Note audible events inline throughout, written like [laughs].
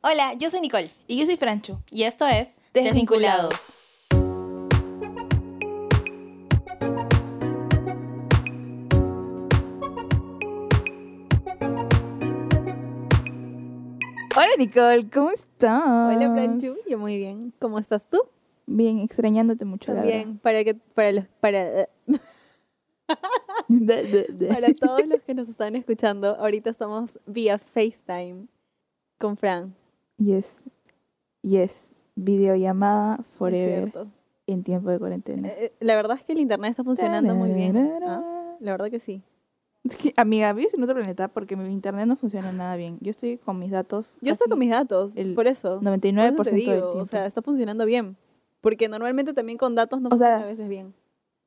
Hola, yo soy Nicole Y yo soy Francho. y esto es Desvinculados. Hola Nicole, ¿cómo estás? Hola Franchu, yo muy bien. ¿Cómo estás tú? Bien, extrañándote mucho. También, para que para los para [laughs] verdad. para todos los que nos están escuchando, ahorita estamos vía FaceTime con Fran. Yes, yes, videollamada forever en tiempo de cuarentena. Eh, eh, La verdad es que el internet está funcionando muy bien. ¿ah? La verdad que sí. Es que, Amiga, vives en otro planeta porque mi internet no funciona nada bien. Yo estoy con mis datos. Yo estoy con mis datos, el por eso. 99% Por eso te del digo, tiempo. o sea, está funcionando bien. Porque normalmente también con datos no O sea- funciona a veces bien.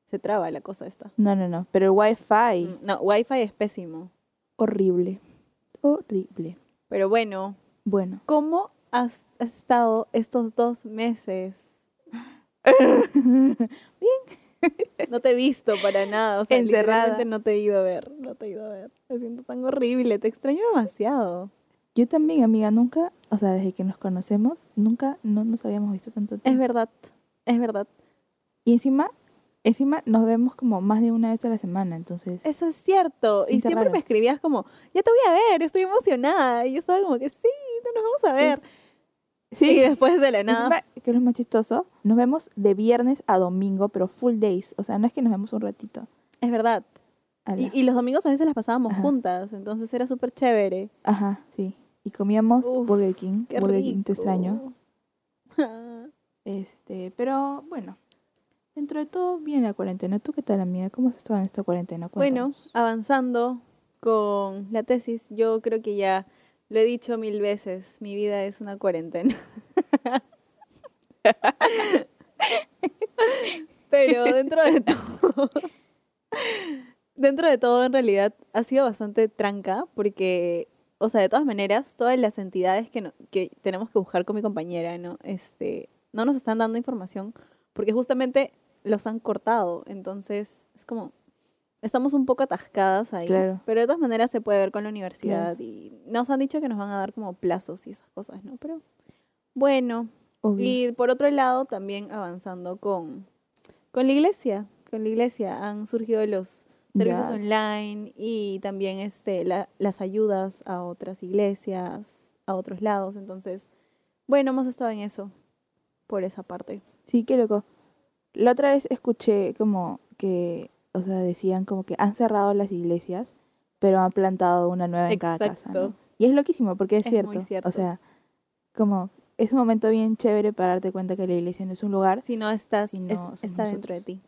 Se traba la cosa esta. No, no, no. Pero el Wi-Fi, Mm, No, Wi-Fi es pésimo. horrible. Horrible. Pero bueno, Bueno. ¿cómo has estado estos dos meses? [laughs] No te he visto para nada, o sea, Encerrada. literalmente no te he ido a ver, no te he ido a ver. Me siento tan horrible, te extraño demasiado. Yo también, amiga, nunca, o sea, desde que nos conocemos, nunca no nos habíamos visto tanto Es tiempo. verdad, es verdad. Y encima, encima nos vemos como más de una vez a la semana, entonces. Eso es cierto. Y siempre raro. me escribías como, ya te voy a ver, estoy emocionada. Y yo estaba como que sí, nos vamos a ver. sí, Y después de la nada, que es lo más chistoso, nos vemos de viernes a domingo, pero full days. O sea, no es que nos vemos un ratito. es verdad. Y, y los domingos a veces las pasábamos Ajá. juntas, entonces era súper chévere. Ajá, sí. Y comíamos Uf, Burger King. Qué Burger rico. King te extraño. [laughs] Este, pero bueno, dentro de todo, bien la cuarentena. ¿Tú qué tal, amiga? ¿Cómo has estado en esta cuarentena? Bueno, avanzando con la tesis, yo creo que ya lo he dicho mil veces, mi vida es una cuarentena. Pero dentro de todo, dentro de todo en realidad ha sido bastante tranca porque, o sea, de todas maneras, todas las entidades que, no- que tenemos que buscar con mi compañera, ¿no? Este, no nos están dando información porque justamente los han cortado, entonces es como estamos un poco atascadas ahí, Claro. pero de todas maneras se puede ver con la universidad y nos han dicho que nos van a dar como plazos y esas cosas, ¿no? Pero bueno, Obvio. y por otro lado también avanzando con, con la iglesia, con la iglesia han surgido los servicios Yes. online y también este la- las ayudas a otras iglesias, a otros lados, entonces bueno, hemos estado en eso por esa parte. Sí, qué loco. La otra vez escuché como que, o sea, decían como que han cerrado las iglesias, pero han plantado una nueva en cada casa. ¿no? Y es loquísimo porque es, Es cierto. muy cierto. O sea, como es un momento bien chévere para darte cuenta que la iglesia no es un lugar. Si no estás, Si no es- somos está dentro de ti.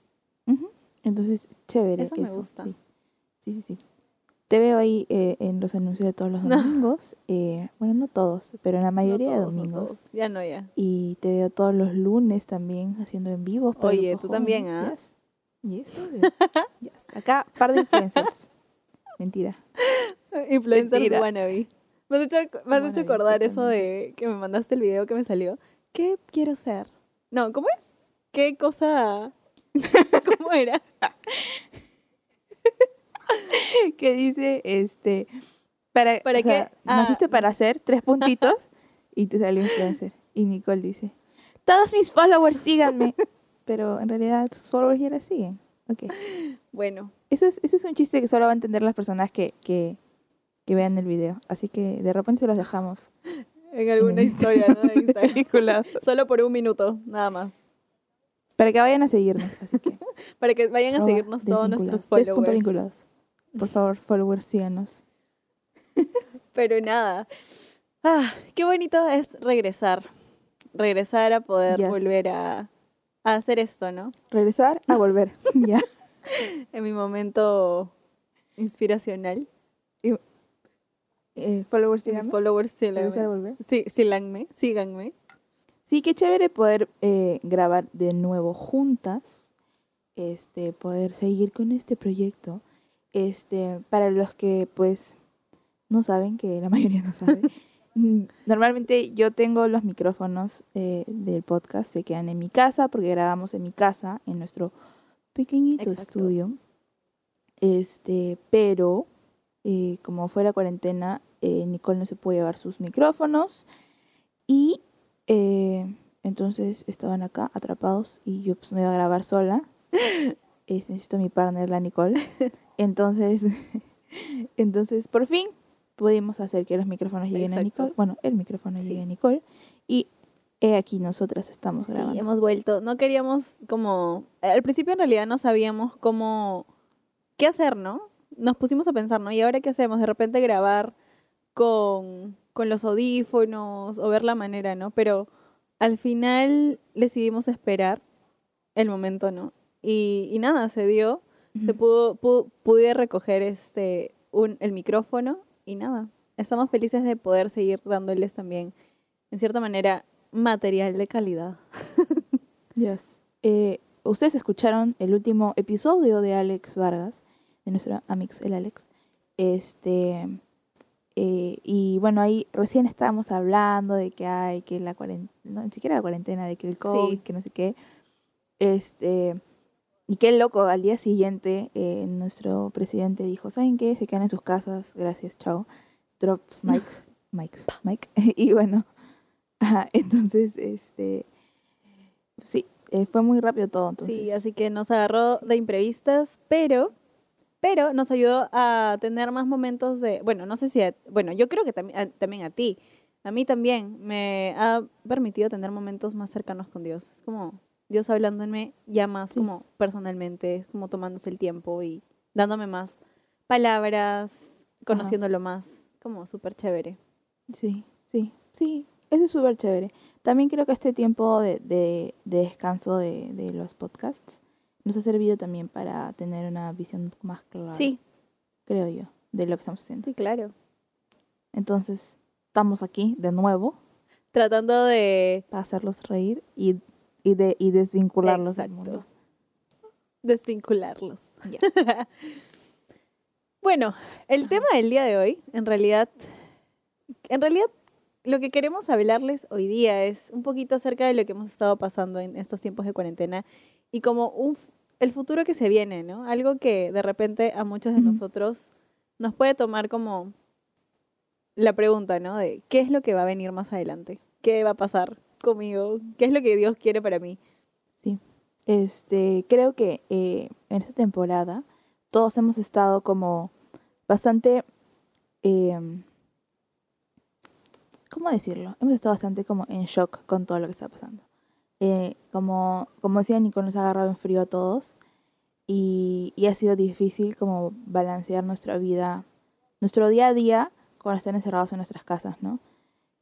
Entonces, chévere. Eso me gusta. Sí. sí, sí, sí. Te veo ahí eh, en los anuncios de todos los No. domingos. eh, bueno, no todos, pero en la mayoría No de todos, domingos. Ya no, ya. Y te veo todos los lunes también haciendo en vivos. para Oye, tú también. ¿ah? Yes. Yes. [laughs] Yes. Acá, par de influencias. [laughs] Mentira. Influencer Mentira. wannabe. Me has hecho, me has hecho acordar eso de que me mandaste el video que me salió. ¿Qué quiero ser? No, ¿cómo es? ¿Qué cosa? [laughs] ¿Cómo era? que dice, este, para, ¿Para o sea, qué? Ah. naciste para hacer tres puntitos y te salió influencer. Y Nicole dice, todos mis followers síganme. Pero en realidad tus followers ya la siguen. Ok. [laughs] Bueno, Eso es, eso es un chiste que solo va a entender las personas que, que, que vean el video. Así que de repente se los dejamos. [laughs] en alguna En historia, ¿no? De [laughs] Instagram. Solo por un minuto, nada más. Para que vayan a seguirnos. Así que Para que vayan a seguirnos todos nuestros punto followers. vinculados. Por favor, followers, síganos. Pero nada. Ah, qué bonito es regresar. Regresar a poder Yes. volver a, a hacer esto, ¿no? Regresar a volver. [laughs] ya. En mi momento inspiracional. Eh, followers, Mis síganos. followers síganme. Sí, síganme, síganme. Sí, qué chévere poder eh, grabar de nuevo juntas, este, poder seguir con este proyecto. Este, para los que pues no saben, que la mayoría no sabe. [laughs] mm, Normalmente yo tengo los micrófonos eh, del podcast, se quedan en mi casa, porque grabamos en mi casa, en nuestro pequeñito Exacto. estudio. Este, pero eh, como fue la cuarentena, eh, Nicole no se pudo llevar sus micrófonos. Y entonces estaban acá atrapados y yo pues no iba a grabar sola. [laughs] Necesito a mi partner, la Nicole. [laughs] Entonces, [laughs] entonces por fin pudimos hacer que los micrófonos lleguen a Exacto. Nicole. Bueno, el micrófono Sí. llegue a Nicole. Y he aquí nosotras estamos Sí, grabando. hemos vuelto. No queríamos como... Al principio en realidad no sabíamos cómo... ¿Qué hacer, no? Nos pusimos a pensar, ¿no? ¿Y ahora qué hacemos? De repente grabar con, con los audífonos o ver la manera, ¿no? Pero al final decidimos esperar el momento, ¿no? Y, y nada, se dio. Se Ujú. pudo, pu- pude recoger este un, el micrófono y nada. Estamos felices de poder seguir dándoles también, en cierta manera, material de calidad. [laughs] Yes. Eh, Ustedes escucharon el último episodio de Alex Vargas, de nuestro amix el Alex. Este. eh, y bueno, ahí recién estábamos hablando de que hay, que la cuarentena, no, ni siquiera la cuarentena, de que el COVID, Sí. que no sé qué. Este. Y qué loco, al día siguiente eh, nuestro presidente dijo, ¿saben qué? Se quedan en sus casas, gracias, chao. Drops mics, mics, mic. [laughs] y bueno, ajá, entonces, este, sí, eh, fue muy rápido todo, entonces. sí, así que nos agarró de imprevistas, pero, pero nos ayudó a tener más momentos de, bueno, no sé si, a- bueno, yo creo que también a, también a ti, a mí también me ha permitido tener momentos más cercanos con Dios. Es como Dios hablándome ya más Sí. como personalmente, como tomándose el tiempo y dándome más palabras, conociéndolo más, como súper chévere. Sí, sí, sí, eso es súper chévere. También creo que este tiempo de, de, de descanso de, de los podcasts nos ha servido también para tener una visión un poco más clara, Sí, creo yo, de lo que estamos haciendo. sí, claro. Entonces, estamos aquí de nuevo Tratando de para hacerlos reír y, y, de, y desvincularlos del mundo. desvincularlos. [laughs] Bueno, el tema del día de hoy, en realidad, en realidad, lo que queremos hablarles hoy día es un poquito acerca de lo que hemos estado pasando en estos tiempos de cuarentena y como un, el futuro que se viene, ¿no? Algo que de repente a muchos de nosotros nos puede tomar como la pregunta, ¿no? De qué es lo que va a venir más adelante, qué va a pasar conmigo, qué es lo que Dios quiere para mí. Este, creo que eh, en esta temporada todos hemos estado como bastante, em, ¿cómo decirlo? Hemos estado bastante como en shock con todo lo que está pasando. Eh, como, como decía Nico, nos ha agarrado en frío a todos y, y ha sido difícil como balancear nuestra vida, nuestro día a día cuando están encerrados en nuestras casas, ¿no?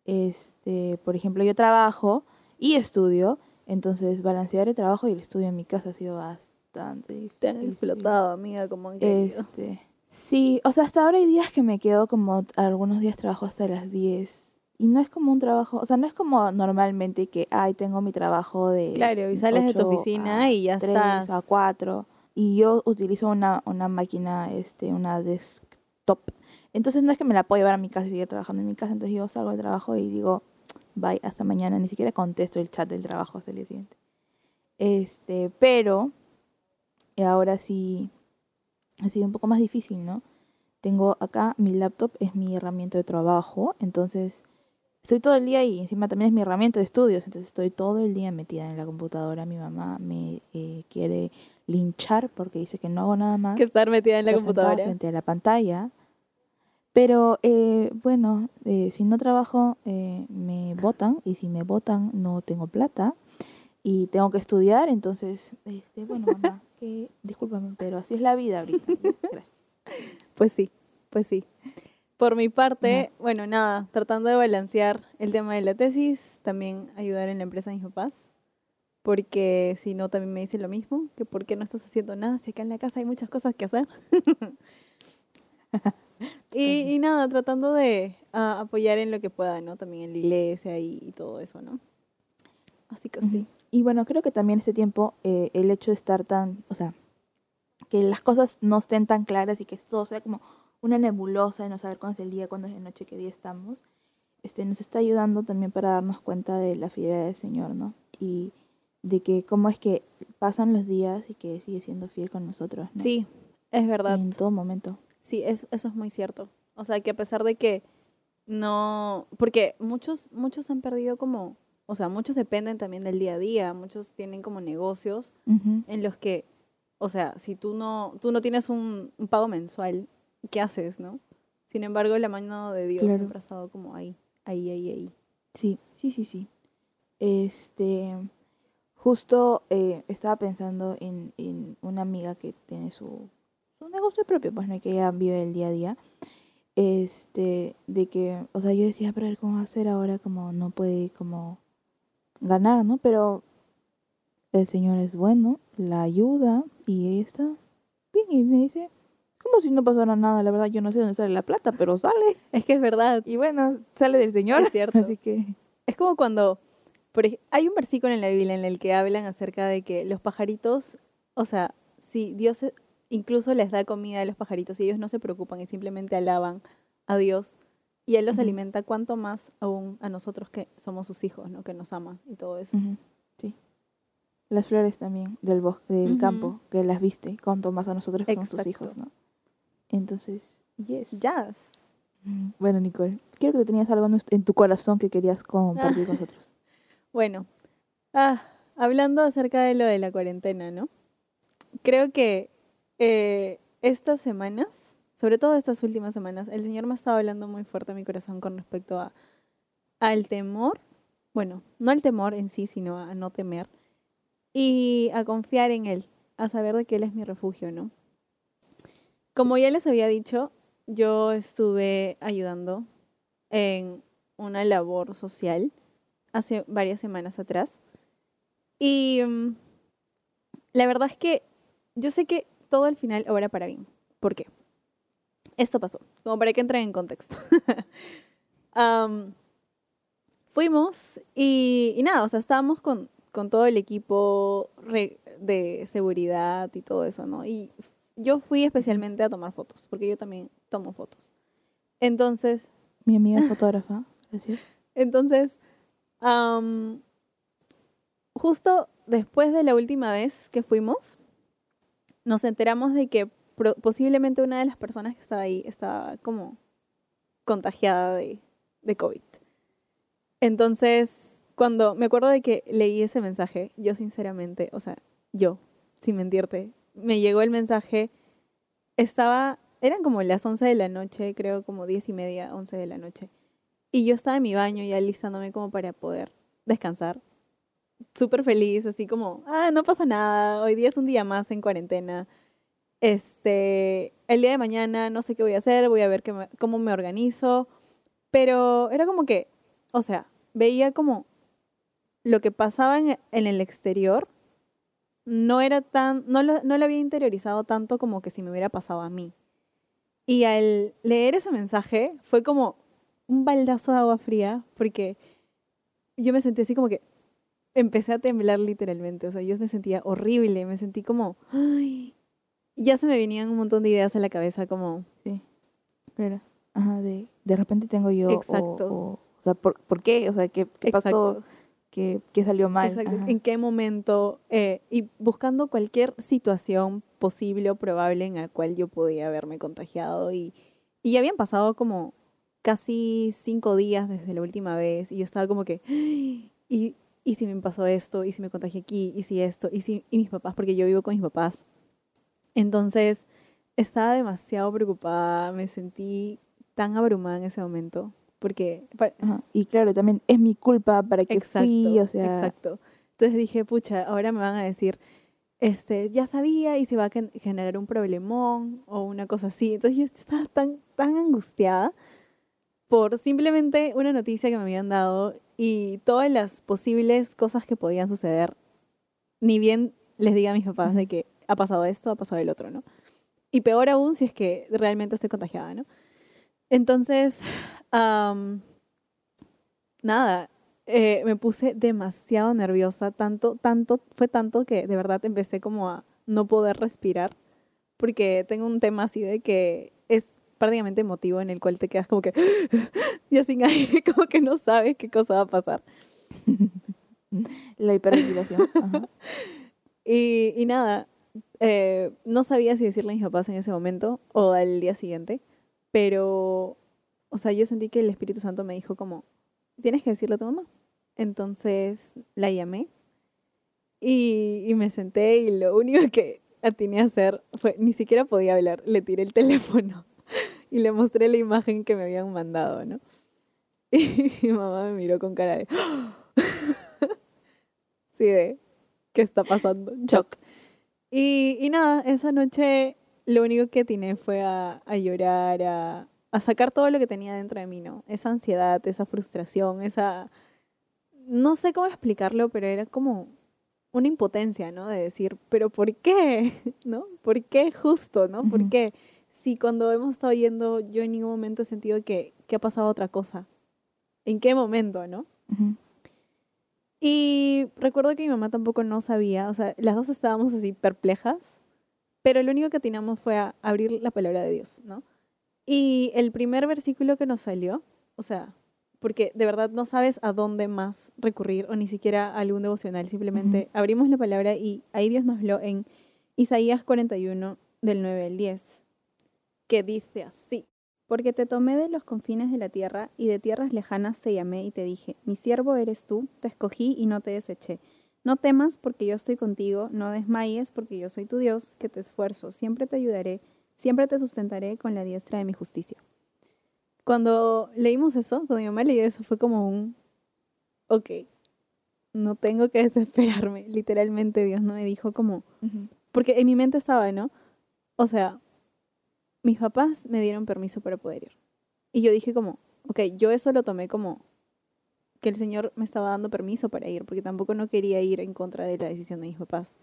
Este, por ejemplo, yo trabajo y estudio, entonces balancear el trabajo y el estudio en mi casa ha sido bastante difícil. Te han explotado, amiga, como han. Este, sí, o sea, hasta ahora hay días que me quedo como algunos días trabajo hasta las 10 y no es como un trabajo, o sea, no es como normalmente que, ay, tengo mi trabajo de Claro, y sales de tu 8 oficina y ya 3 estás. a 4 y yo utilizo una, una máquina, este, una desktop. Entonces no es que me la puedo llevar a mi casa y seguir trabajando en mi casa, entonces yo salgo del trabajo y digo, bye, hasta mañana, ni siquiera contesto el chat del trabajo hasta el día siguiente. Este, pero eh, ahora sí ha sido un poco más difícil, ¿no? Tengo acá mi laptop, es mi herramienta de trabajo, entonces estoy todo el día ahí, encima también es mi herramienta de estudios, entonces estoy todo el día metida en la computadora, mi mamá me eh, quiere linchar porque dice que no hago nada más que estar metida en la computadora. frente a la pantalla. Pero eh, bueno, eh, si no trabajo me me votan y si me votan no tengo plata y tengo que estudiar, entonces, este, bueno, mamá, [laughs] que discúlpame, pero así es la vida ahorita. [laughs] Gracias. Pues sí, pues sí. Por mi parte, bueno, nada, tratando de balancear el tema de la tesis, también ayudar en la empresa de mis papás, porque si no también me dicen lo mismo, que por qué no estás haciendo nada, si acá en la casa hay muchas cosas que hacer. [laughs] y, y nada, tratando de ah, apoyar en lo que pueda, ¿no? También en la iglesia y, y todo eso, ¿no? Así que sí. Y bueno, creo que también este tiempo, eh, el hecho de estar tan, o sea, que las cosas no estén tan claras y que todo sea como una nebulosa y no saber cuándo es el día, cuándo es la noche, qué día estamos, este, nos está ayudando también para darnos cuenta de la fidelidad del Señor, ¿no? Y de que cómo es que pasan los días y que sigue siendo fiel con nosotros, ¿no? Sí, es verdad. En todo momento. Sí, es, eso es muy cierto. O sea, que a pesar de que no, porque muchos, muchos han perdido como, o sea, muchos dependen también del día a día, muchos tienen como negocios en los que, o sea, si tú no, tú no tienes un, un pago mensual, ¿qué haces, no? Sin embargo, la mano de Dios Claro. siempre ha estado como ahí, ahí, ahí, ahí. Sí, sí, sí, sí. Este, justo eh, estaba pensando en, en una amiga que tiene su negocio propio, pues no que ella vive el día a día. Este, de que, o sea, yo decía, pero a ver cómo va a hacer ahora, como no puede como ganar, ¿no? Pero el Señor es bueno, la ayuda y ella está bien y me dice, como si no pasara nada, la verdad yo no sé dónde sale la plata, pero sale. [laughs] Es que es verdad, Y bueno, sale del Señor. es cierto. [laughs] Así que... Es como cuando, por ej- hay un versículo en la Biblia en el que hablan acerca de que los pajaritos, o sea, si Dios incluso les da comida a los pajaritos y ellos no se preocupan y simplemente alaban a Dios y Él los alimenta, cuánto más aún a nosotros que somos sus hijos, ¿no? Que nos ama y todo eso. Sí. Las flores también del bosque, del campo, que las viste, cuanto más a nosotros que son Exacto. hijos, ¿no? Entonces, yes. Jazz. Mm, Bueno, Nicole, creo que tenías algo en tu corazón que querías compartir con [laughs] nosotros. Bueno, ah, hablando acerca de lo de la cuarentena, ¿no? Creo que eh, estas semanas, sobre todo estas últimas semanas, el Señor me estaba hablando muy fuerte a mi corazón con respecto a al temor, bueno, no al temor en sí, sino a no temer y a confiar en Él, a saber de que Él es mi refugio, ¿no? Como ya les había dicho, yo estuve ayudando en una labor social hace varias semanas atrás. Y mm, la verdad es que yo sé que todo al final obra para bien. ¿Por qué? Esto pasó, como para que entren en contexto. [laughs] Am, fuimos y, y nada, o sea, estábamos con, con todo el equipo re- de seguridad y todo eso, ¿no? Y yo fui especialmente a tomar fotos, porque yo también tomo fotos. Entonces, Mi amiga es [laughs] fotógrafa, gracias. entonces, am, justo después de la última vez que fuimos, nos enteramos de que posiblemente una de las personas que estaba ahí estaba como contagiada de, de COVID. Entonces, cuando me acuerdo de que leí ese mensaje, yo sinceramente, o sea, yo, sin mentirte, me llegó el mensaje, estaba, eran como las 11 de la noche, creo como 10 y media, 11 de la noche. Y yo estaba en mi baño ya alistándome como para poder descansar. Súper feliz, así como, ah, no pasa nada, hoy día es un día más en cuarentena. Este, el día de mañana no sé qué voy a hacer, voy a ver qué cómo me organizo. Pero era como que, o sea, veía como lo que pasaba en, en el exterior no era tan, no lo, no lo había interiorizado tanto como que si me hubiera pasado a mí. Y al leer ese mensaje fue como un baldazo de agua fría, porque yo me sentí así como que empecé a temblar literalmente, o sea, yo me sentía horrible, me sentí como, ay, ya se me venían un montón de ideas a la cabeza, como, Pero, ajá, de, de repente tengo yo. o- Exacto. O, o sea, ¿por, por qué? O sea, ¿qué, qué pasó? ¿Qué, qué salió mal? exacto, en qué momento, eh, y buscando cualquier situación posible o probable en la cual yo podía haberme contagiado, y, y ya habían pasado como casi cinco días desde la última vez, y yo estaba como que, "Ay, y, y si me pasó esto, y si me contagié aquí, y si esto, y si, y mis papás, porque yo vivo con mis papás. Entonces, estaba demasiado preocupada, me sentí tan abrumada en ese momento, porque Ajá. Y claro, también es mi culpa para que Exacto, fui, o sea, exacto. Entonces dije, pucha, ahora me van a decir, este, ya sabía y se va a gen- generar un problemón o una cosa así. Entonces yo estaba tan, tan angustiada por simplemente una noticia que me habían dado y todas las posibles cosas que podían suceder. Ni bien les diga a mis papás de que ha pasado esto, ha pasado el otro, ¿no? Y peor aún si es que realmente estoy contagiada, ¿no? Entonces, nada, eh, me puse demasiado nerviosa, tanto, tanto, fue tanto que de verdad empecé como a no poder respirar, porque tengo un tema así de que es prácticamente emotivo en el cual te quedas como que [gasps] ya sin aire, [laughs] como que no sabes qué cosa va a pasar. la hiperventilación. [laughs] Y, y nada, eh, no sabía si decirle a mis papás en ese momento o al día siguiente, pero o sea, yo sentí que el Espíritu Santo me dijo como, tienes que decirle a tu mamá. Entonces la llamé y, y me senté y lo único que [laughs] atiné a hacer fue, ni siquiera podía hablar, le tiré el teléfono [laughs] y le mostré la imagen que me habían mandado, ¿no? [laughs] Y mi mamá me miró con cara de... [laughs] sí, de... ¿Qué está pasando? Shock. Y, y nada, esa noche lo único que atiné fue a, a llorar, a, a sacar todo lo que tenía dentro de mí, ¿no? Esa ansiedad, esa frustración, esa... No sé cómo explicarlo, pero era como una impotencia, ¿no? De decir, pero ¿por qué? ¿No? ¿Por qué justo, ¿no? ¿Por qué? Si cuando hemos estado yendo, yo en ningún momento he sentido que, que ha pasado otra cosa. ¿En qué momento, no? Ujú. Y recuerdo que mi mamá tampoco no sabía, o sea, las dos estábamos así perplejas, pero lo único que atinamos fue a abrir la palabra de Dios, ¿no? Y el primer versículo que nos salió, o sea, porque de verdad no sabes a dónde más recurrir o ni siquiera a algún devocional, simplemente abrimos la palabra y ahí Dios nos habló en Isaías 41 del 9 al 10, que dice así. Porque te tomé de los confines de la tierra y de tierras lejanas te llamé y te dije, mi siervo eres tú, te escogí y no te deseché. No temas porque yo estoy contigo, no desmayes porque yo soy tu Dios, que te esfuerzo, siempre te ayudaré, siempre te sustentaré con la diestra de mi justicia. Cuando leímos eso, cuando mi mamá leyó eso, fue como un, ok, no tengo que [laughs] desesperarme. Literalmente Dios no me dijo como, porque en mi mente estaba, ¿no? O sea, mis papás me dieron permiso para poder ir. Y yo dije como, ok, yo eso lo tomé como que el Señor me estaba dando permiso para ir, porque tampoco no quería ir en contra de la decisión de mis papás.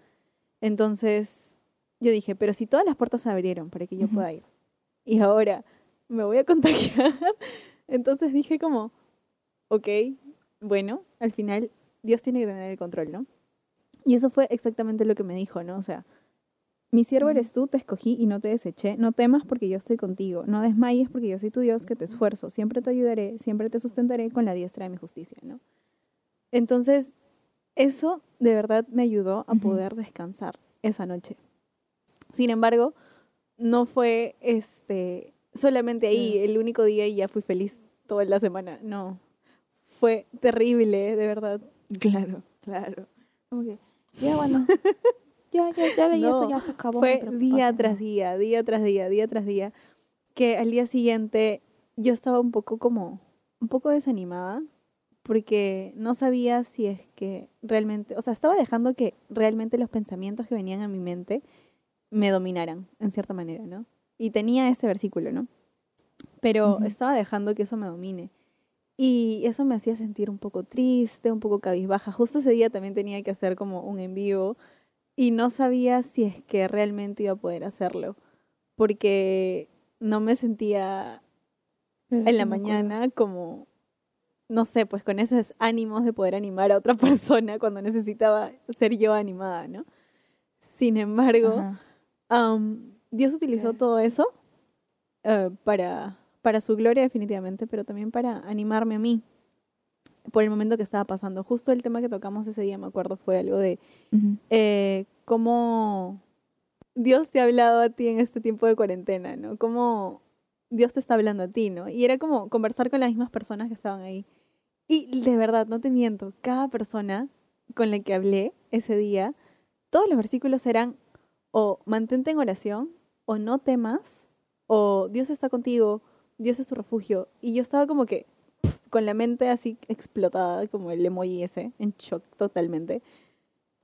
Entonces, yo dije, pero si todas las puertas se abrieron para que yo Ujú. pueda ir, y ahora me voy a contagiar, [laughs] entonces dije como, ok, bueno, al final Dios tiene que tener el control, ¿no? Y eso fue exactamente lo que me dijo, ¿no? O sea, mi siervo eres tú, te escogí y no te deseché. No temas porque yo estoy contigo. No desmayes porque yo soy tu Dios que te esfuerzo. Siempre te ayudaré, siempre te sustentaré con la diestra de mi justicia, ¿no? Entonces, eso de verdad me ayudó a poder descansar esa noche. Sin embargo, no fue este solamente ahí el único día y ya fui feliz toda la semana. No. Fue terrible, de verdad. Claro, claro. Como que, ya bueno, [laughs] ya, ya, ya leí No, esto, ya se acabó. Fue día tras día, día tras día, día tras día, que al día siguiente yo estaba un poco como, un poco desanimada, porque no sabía si es que realmente, o sea, estaba dejando que realmente los pensamientos que venían a mi mente me dominaran, en cierta manera, ¿no? Y tenía este versículo, ¿no? Pero estaba dejando que eso me domine. Y eso me hacía sentir un poco triste, un poco cabizbaja. Justo ese día también tenía que hacer como un en vivo y no sabía si es que realmente iba a poder hacerlo, porque no me sentía en la mañana como, no sé, pues con esos ánimos de poder animar a otra [laughs] persona cuando necesitaba ser yo animada, ¿no? Sin embargo, am, Dios utilizó todo eso eh, para, para su gloria definitivamente, pero también para animarme a mí por el momento que estaba pasando. Justo el tema que tocamos ese día, me acuerdo, fue algo de eh, cómo Dios te ha hablado a ti en este tiempo de cuarentena, ¿no? Cómo Dios te está hablando a ti, ¿no? Y era como conversar con las mismas personas que estaban ahí. Y de verdad, no te miento, cada persona con la que hablé ese día, todos los versículos eran o mantente en oración, o no temas, o Dios está contigo, Dios es tu refugio. Y yo estaba como que con la mente así explotada, como el emoji ese, en shock totalmente.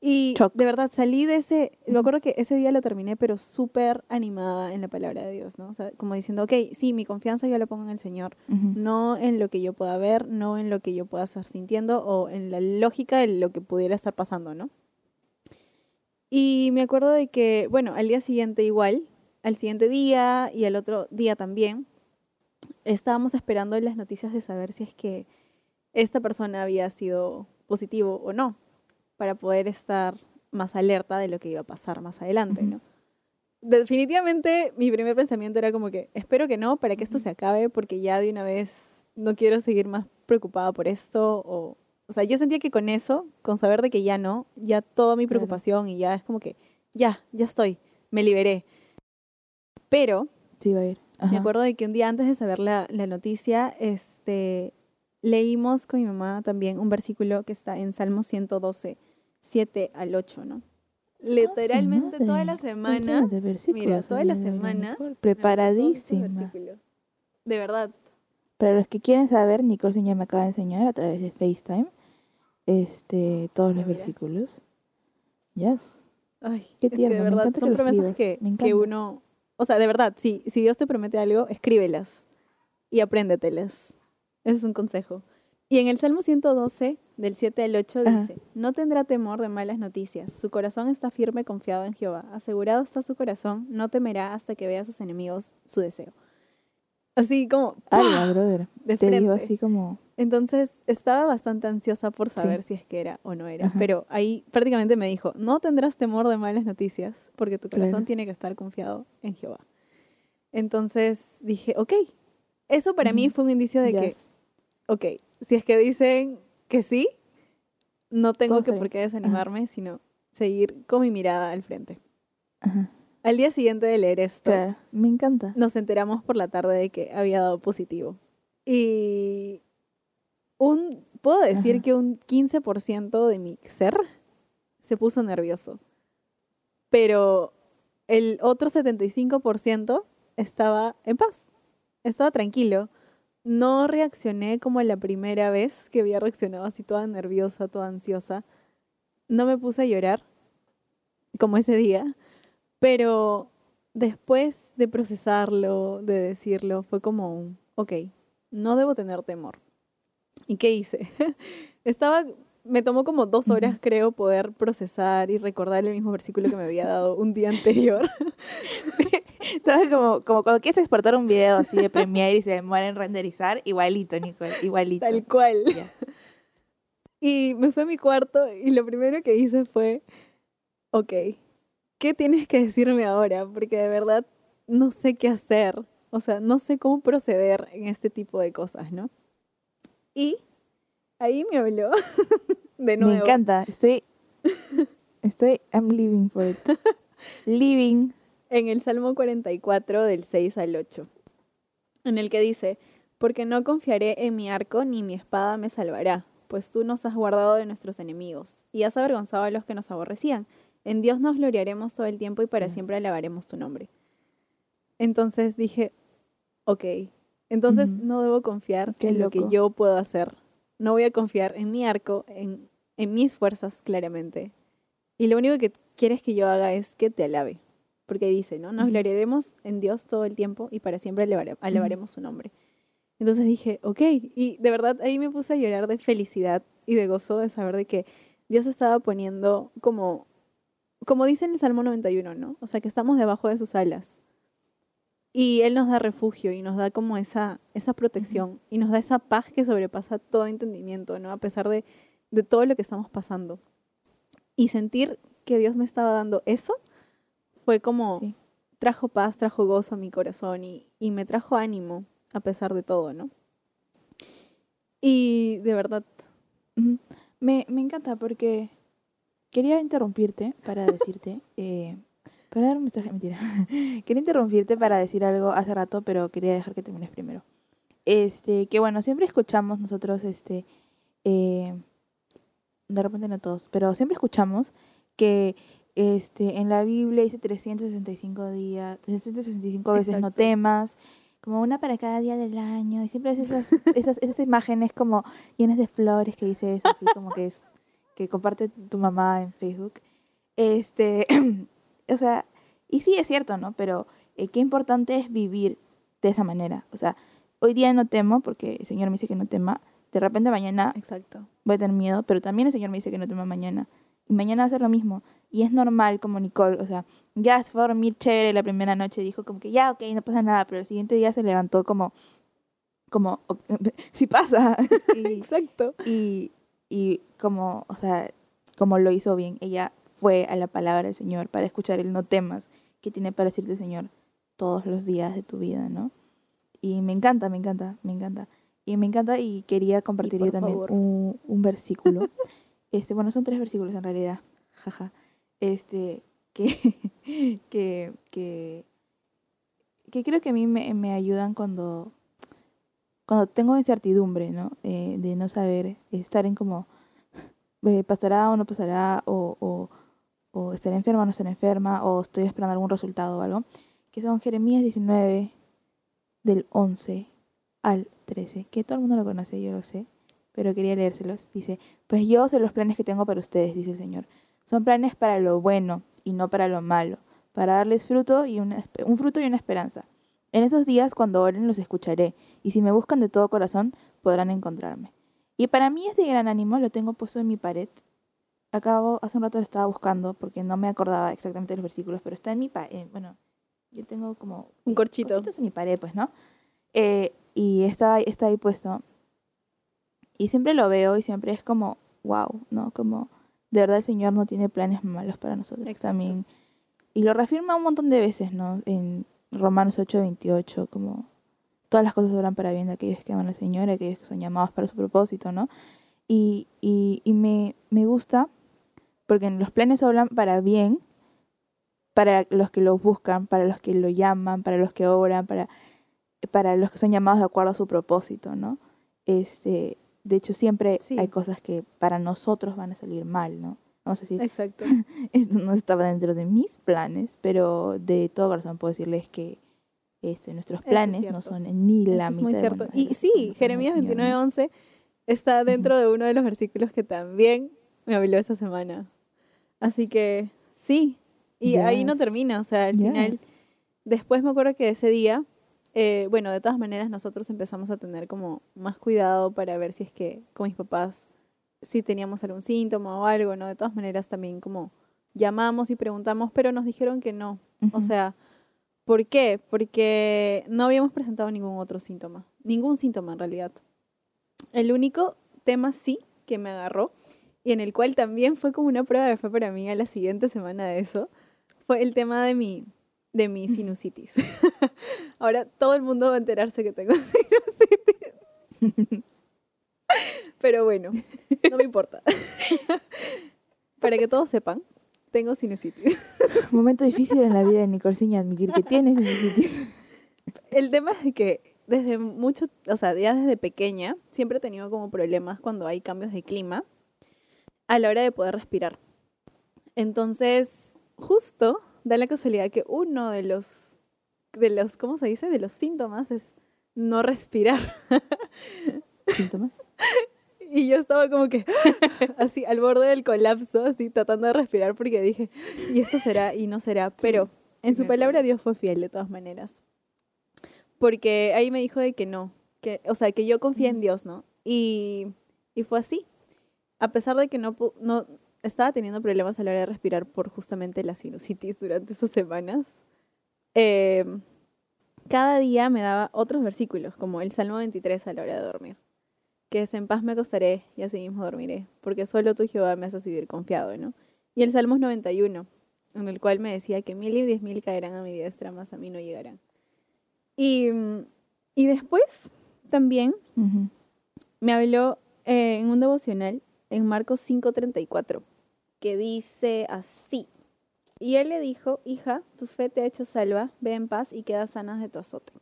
Y Shock. de verdad salí de ese, me acuerdo que ese día lo terminé, pero súper animada en la palabra de Dios, ¿no? O sea, como diciendo, ok, sí, mi confianza yo la pongo en el Señor, no en lo que yo pueda ver, no en lo que yo pueda estar sintiendo o en la lógica de lo que pudiera estar pasando, ¿no? Y me acuerdo de que, bueno, al día siguiente igual, al siguiente día y al otro día también, estábamos esperando las noticias de saber si es que esta persona había sido positivo o no, para poder estar más alerta de lo que iba a pasar más adelante. ¿no? Definitivamente mi primer pensamiento era como que espero que no, para que esto se acabe, porque ya de una vez no quiero seguir más preocupada por esto. O, o sea, yo sentía que con eso, con saber de que ya no, ya toda mi preocupación y ya es como que ya, ya estoy, me liberé. Pero Sí, iba a ir. Me Ajá. acuerdo de que un día antes de saber la, la noticia, este, leímos con mi mamá también un versículo que está en Salmo 112, 7 al 8, ¿no? Literalmente Ah, su toda la semana, mira, toda la semana me Preparadísima. De verdad. Para los que quieren saber, Nicole Señor me acaba de enseñar a través de FaceTime este, todos los mira. versículos. Yes. Ay, Qué es que tierno, de me verdad que son lo promesas que, me que uno, o sea, de verdad, si, si Dios te promete algo, escríbelas y apréndetelas. Ese es un consejo. Y en el Salmo 112, del 7 al 8, Ajá. dice, no tendrá temor de malas noticias, su corazón está firme confiado en Jehová, asegurado está su corazón, no temerá hasta que vea a sus enemigos su deseo. Así como, Ala, brother. de Te frente. digo así como. Entonces estaba bastante ansiosa por Sí. saber si es que era o no era. Ajá. Pero ahí prácticamente me dijo, no tendrás temor de malas noticias porque tu corazón Claro. tiene que estar confiado en Jehová. Entonces dije, ok, eso para mí Ujú. fue un indicio de que, yes. ok, si es que dicen que sí, no tengo Todo que por qué desanimarme, sino seguir con mi mirada al frente. Ajá. Al día siguiente de leer esto, Claro, me encanta. nos enteramos por la tarde de que había dado positivo. Y un, puedo decir Ajá. que un 15% de mi ser se puso nervioso. Pero el otro 75% estaba en paz, estaba tranquilo. No reaccioné como la primera vez que había reaccionado así toda nerviosa, toda ansiosa. No me puse a llorar como ese día, pero después de procesarlo, de decirlo, fue como un, ok, no debo tener temor. ¿Y qué hice? [laughs] Estaba, me tomó como dos horas, creo, poder procesar y recordar el mismo versículo que me había dado un día anterior. [laughs] Estaba como, como cuando quieres exportar un video así de Premiere y se demora en renderizar, igualito, Nicole, igualito. Tal cual. Ya. Y me fui a mi cuarto y lo primero que hice fue, ok, ¿qué tienes que decirme ahora? Porque de verdad no sé qué hacer. O sea, no sé cómo proceder en este tipo de cosas, ¿no? Y ahí me habló [laughs] de nuevo. Me encanta. Estoy. Estoy. I'm living for it. [laughs] Living. en el Salmo 44 del 6 al 8, en el que dice, porque no confiaré en mi arco ni mi espada me salvará, pues tú nos has guardado de nuestros enemigos y has avergonzado a los que nos aborrecían. En Dios nos gloriaremos todo el tiempo y para siempre alabaremos tu nombre. Entonces dije, ok, entonces no debo confiar Qué en lo que yo puedo hacer. No voy a confiar en mi arco, en, en mis fuerzas claramente. Y lo único que quieres que yo haga es que te alabe. Porque dice, ¿no? Nos gloriaremos en Dios todo el tiempo y para siempre alabare- alabaremos su nombre. Entonces dije, ok, y de verdad ahí me puse a llorar de felicidad y de gozo de saber de que Dios estaba poniendo como, como dice en el Salmo 91, ¿no? O sea, que estamos debajo de sus alas. Y Él nos da refugio y nos da como esa, esa protección y nos da esa paz que sobrepasa todo entendimiento, ¿no? A pesar de, de todo lo que estamos pasando. Y sentir que Dios me estaba dando eso fue como, Sí. trajo paz, trajo gozo a mi corazón y, y me trajo ánimo a pesar de todo, ¿no? Y de verdad. Me, me encanta porque quería interrumpirte para decirte, [laughs] eh, para dar un mensaje, mentira. [laughs] quería interrumpirte para decir algo hace rato, pero quería dejar que termines primero. Este, que bueno, siempre escuchamos nosotros, este, eh, de repente no todos, pero siempre escuchamos que este, en la Biblia dice 365 días, 365 veces no Exacto. temas, como una para cada día del año, y siempre es esas, esas, esas imágenes como llenas de flores que dice eso, así como que es, que comparte tu mamá en Facebook. Este, [clears throat] o sea, y sí es cierto, ¿no? Pero eh, qué importante es vivir de esa manera. O sea, hoy día no temo porque el Señor me dice que no tema. De repente mañana exacto. voy a tener miedo, pero también el Señor me dice que no tema mañana. Y mañana va a ser lo mismo. Y es normal como Nicole, o sea, ya se fue a dormir chévere la primera noche, dijo como que ya, ok, no pasa nada, pero el siguiente día se levantó como, como, "Ok, [laughs] sí pasa. [laughs] y, Exacto. y, y como, o sea, como lo hizo bien, ella fue a la palabra del Señor para escuchar el no temas que tiene para decirte el Señor todos los días de tu vida, ¿no? Y me encanta, me encanta, me encanta. Y me encanta y quería compartir por también un, un versículo. [laughs] este, bueno, son tres versículos en realidad, jaja. Este, que, [laughs] que, que que creo que a mí me, me ayudan cuando, cuando tengo incertidumbre, ¿no? Eh, de no saber, estar en como, eh, pasará o no pasará, o, o, o estaré enferma o no estaré enferma, o estoy esperando algún resultado o algo, que son Jeremías 19, del 11 al 13, que todo el mundo lo conoce, yo lo sé, pero quería leérselos. Dice, pues yo sé los planes que tengo para ustedes, dice el Señor. Son planes para lo bueno y no para lo malo, para darles fruto y una, un fruto y una esperanza. En esos días, cuando oren, los escucharé, y si me buscan de todo corazón, podrán encontrarme. Y para mí este gran ánimo lo tengo puesto en mi pared. Acabo, hace un rato lo estaba buscando porque no me acordaba exactamente los versículos, pero está en mi pared. Bueno, yo tengo como... Un corchito. en mi pared, pues, ¿no? Eh, y está, está ahí puesto. Y siempre lo veo y siempre es como, wow, ¿no? Como, de verdad el Señor no tiene planes malos para nosotros. También. Y lo reafirma un montón de veces, ¿no? En Romanos 8, 28, como todas las cosas obran para bien de aquellos que aman al Señor, aquellos que son llamados para su propósito, ¿no? Y, y, y me, me gusta porque los planes hablan para bien, para los que los buscan, para los que lo llaman, para los que obran, para, para los que son llamados de acuerdo a su propósito, ¿no? Este, de hecho, siempre hay cosas que para nosotros van a salir mal, ¿no? Vamos a decir, Exacto. [laughs] esto no estaba dentro de mis planes, pero de todo corazón puedo decirles que este, nuestros planes no son ni la Eso mitad. es muy cierto. de Y sí, Jeremías 29:11 está dentro de uno de los versículos que también me habló esta semana. Así que sí, y ahí no termina, o sea, al final, después me acuerdo que ese día, eh, bueno, de todas maneras nosotros empezamos a tener como más cuidado para ver si es que con mis papás, si teníamos algún síntoma o algo, ¿no? De todas maneras también como llamamos y preguntamos, pero nos dijeron que no. O sea, ¿por qué? Porque no habíamos presentado ningún otro síntoma, ningún síntoma en realidad. El único tema sí que me agarró y en el cual también fue como una prueba de fe para mí a la siguiente semana de eso, fue el tema de mi, de mi sinusitis. [laughs] Ahora todo el mundo va a enterarse que tengo [laughs] sinusitis. Pero bueno, no me importa. [laughs] Para que todos sepan, tengo sinusitis. Momento difícil en la vida de Nicole Ciña admitir que tienes sinusitis. El tema es que desde mucho, o sea, ya desde pequeña, siempre he tenido como problemas cuando hay cambios de clima a la hora de poder respirar. Entonces, justo da la casualidad que uno de los, de los, ¿cómo se dice? De los síntomas es no respirar. [laughs] ¿Síntomas? Y yo estaba como que [laughs] así al borde del colapso, así tratando de respirar porque dije, y esto será y no será. Pero en sí su palabra. Dios fue fiel de todas maneras. Porque ahí me dijo de que no, que, o sea, que yo confía en Dios, ¿no? Y, y fue así. A pesar de que no, no estaba teniendo problemas a la hora de respirar por justamente la sinusitis durante esas semanas, eh, cada día me daba otros versículos, como el Salmo 23 a la hora de dormir que es en paz me acostaré y así mismo dormiré, porque solo tú Jehová me haces vivir confiado, ¿no? Y el Salmos 91, en el cual me decía que mil y diez mil caerán a mi diestra, más a mí no llegarán. Y, y después también me habló eh, en un devocional en Marcos 5:34, que dice así. Y él le dijo, hija, tu fe te ha hecho salva, ve en paz y queda sana de tu azote.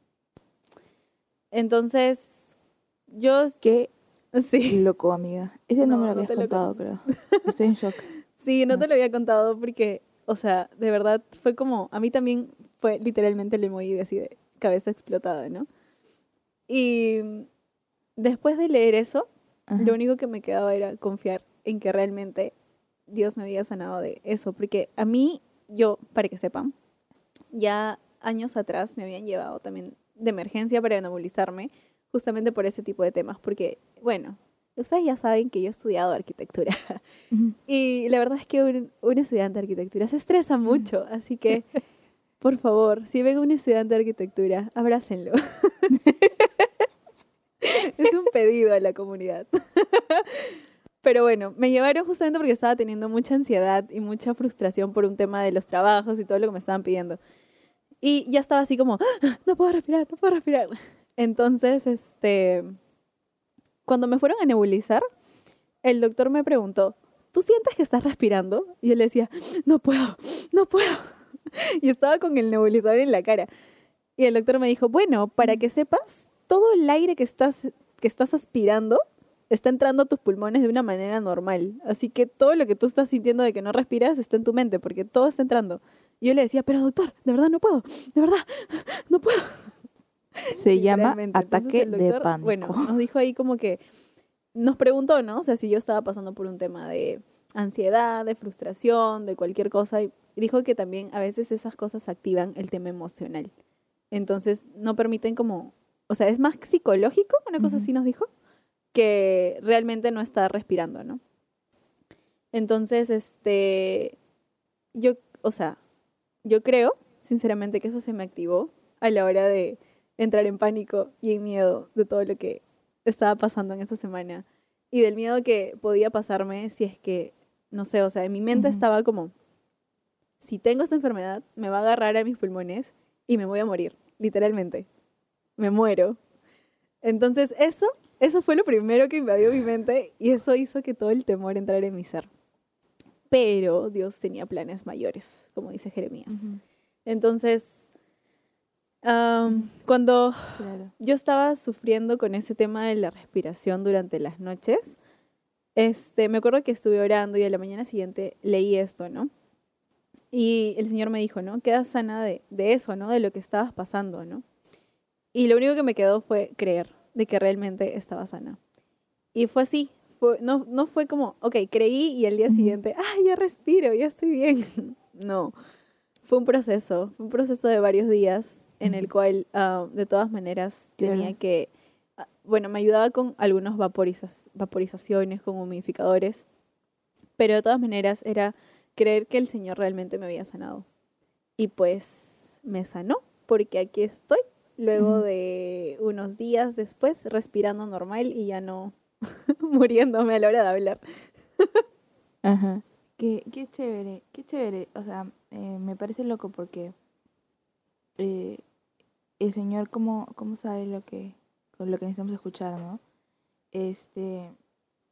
Entonces, yo... Qué Sí. loco, amiga. Ese no, No, me lo no habías te lo contado, creo. Estoy en shock. [laughs] Sí, no te lo había contado porque, o sea, de verdad fue como, a mí también fue literalmente el emoji de así de cabeza explotada, ¿no? Y después de leer eso, Ajá. lo único que me quedaba era confiar en que realmente Dios me había sanado de eso, porque a mí, yo, para que sepan, ya años atrás me habían llevado también de emergencia para nebulizarme, justamente por ese tipo de temas, porque, bueno, ustedes ya saben que yo he estudiado arquitectura. [laughs] Y la verdad es que un, un estudiante de arquitectura se estresa mucho, así que, por favor, si ven un estudiante de arquitectura, abrácenlo. [laughs] es un pedido a la comunidad. [laughs] Pero bueno, me llevaron justamente porque estaba teniendo mucha ansiedad y mucha frustración por un tema de los trabajos y todo lo que me estaban pidiendo. Y ya estaba así como, "Ah, no puedo respirar, no puedo respirar. Entonces, este, cuando me fueron a nebulizar, el doctor me preguntó, ¿tú sientes que estás respirando? Y yo le decía, no puedo, no puedo. [laughs] Y estaba con el nebulizador en la cara. Y el doctor me dijo, bueno, para que sepas, todo el aire que estás, que estás aspirando está entrando a tus pulmones de una manera normal. Así que todo lo que tú estás sintiendo de que no respiras está en tu mente, porque todo está entrando. Y yo le decía, pero doctor, de verdad no puedo, de verdad, no puedo. [laughs] Se llama. Entonces, ataque el de doctor, pánico. Bueno, nos dijo ahí como que, nos preguntó, ¿no? O sea, si yo estaba pasando por un tema de ansiedad, de frustración, de cualquier cosa. Y dijo que también a veces esas cosas activan el tema emocional. Entonces, no permiten como, o sea, es más psicológico, una cosa así nos dijo, que realmente no está respirando, ¿no? Entonces, este, yo, o sea, yo creo, sinceramente, que eso se me activó a la hora de entrar en pánico y en miedo de todo lo que estaba pasando en esa semana y del miedo que podía pasarme si es que, no sé, o sea, en mi mente estaba como, si tengo esta enfermedad, me va a agarrar a mis pulmones y me voy a morir, literalmente. Me muero. Entonces, eso, eso fue lo primero que invadió mi mente y eso hizo que todo el temor entrara en mi ser. Pero Dios tenía planes mayores, como dice Jeremías. Entonces, cuando Claro. yo estaba sufriendo con ese tema de la respiración durante las noches, este, me acuerdo que estuve orando y a la mañana siguiente leí esto, ¿no? Y el Señor me dijo, ¿no? Queda sana de, de eso, ¿no? De lo que estabas pasando, ¿no? Y lo único que me quedó fue creer de que realmente estaba sana. Y fue así. Fue, no, no fue como, ok, creí y al día siguiente, ah, ya respiro, ya estoy bien. [laughs] no. Fue un proceso, fue un proceso de varios días en el cual, ah, de todas maneras, tenía que, ah, bueno, me ayudaba con algunas vaporizas, vaporizaciones, con humidificadores, pero de todas maneras era creer que el Señor realmente me había sanado. Y pues me sanó, porque aquí estoy, luego de unos días después, respirando normal y ya no [laughs] muriéndome a la hora de hablar. Ajá. Qué, qué chévere, qué chévere. O sea, eh, me parece loco porque eh, el Señor cómo, cómo sabe lo que, lo que necesitamos escuchar, ¿no? Este,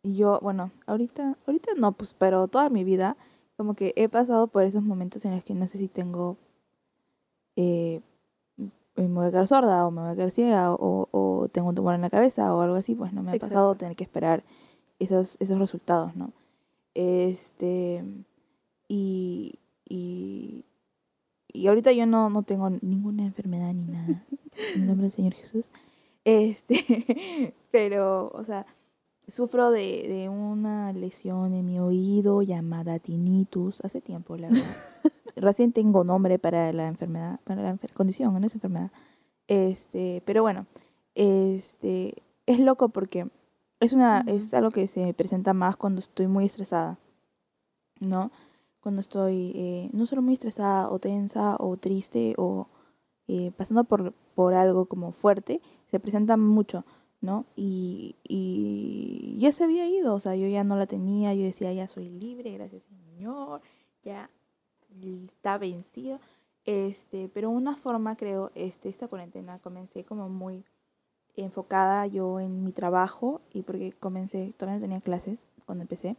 yo, bueno, ahorita, ahorita no, pues, pero toda mi vida, como que he pasado por esos momentos en los que no sé si tengo, eh, me voy a quedar sorda o me voy a quedar ciega o, o tengo un tumor en la cabeza o algo así, pues no me ha pasado Exacto. tener que esperar esos, esos resultados, ¿no? Este, y, y, y ahorita yo no, no tengo ninguna enfermedad ni nada, [laughs] en nombre del Señor Jesús. Este, [laughs] pero, o sea, sufro de, de una lesión en mi oído llamada tinnitus hace tiempo, la verdad. [laughs] Recién tengo nombre para la enfermedad, para la condición, no es enfermedad. Este, pero bueno, este, es loco porque es una, Ujú. es algo que se me presenta más cuando estoy muy estresada, ¿no? Cuando estoy eh, no solo muy estresada o tensa o triste o eh, pasando por, por algo como fuerte, se presenta mucho, ¿no? Y, y ya se había ido, o sea, yo ya no la tenía, yo decía, ya soy libre, gracias Señor, ya está vencido. Este, pero una forma creo, este, esta cuarentena comencé como muy enfocada yo en mi trabajo y porque comencé, todavía no tenía clases cuando empecé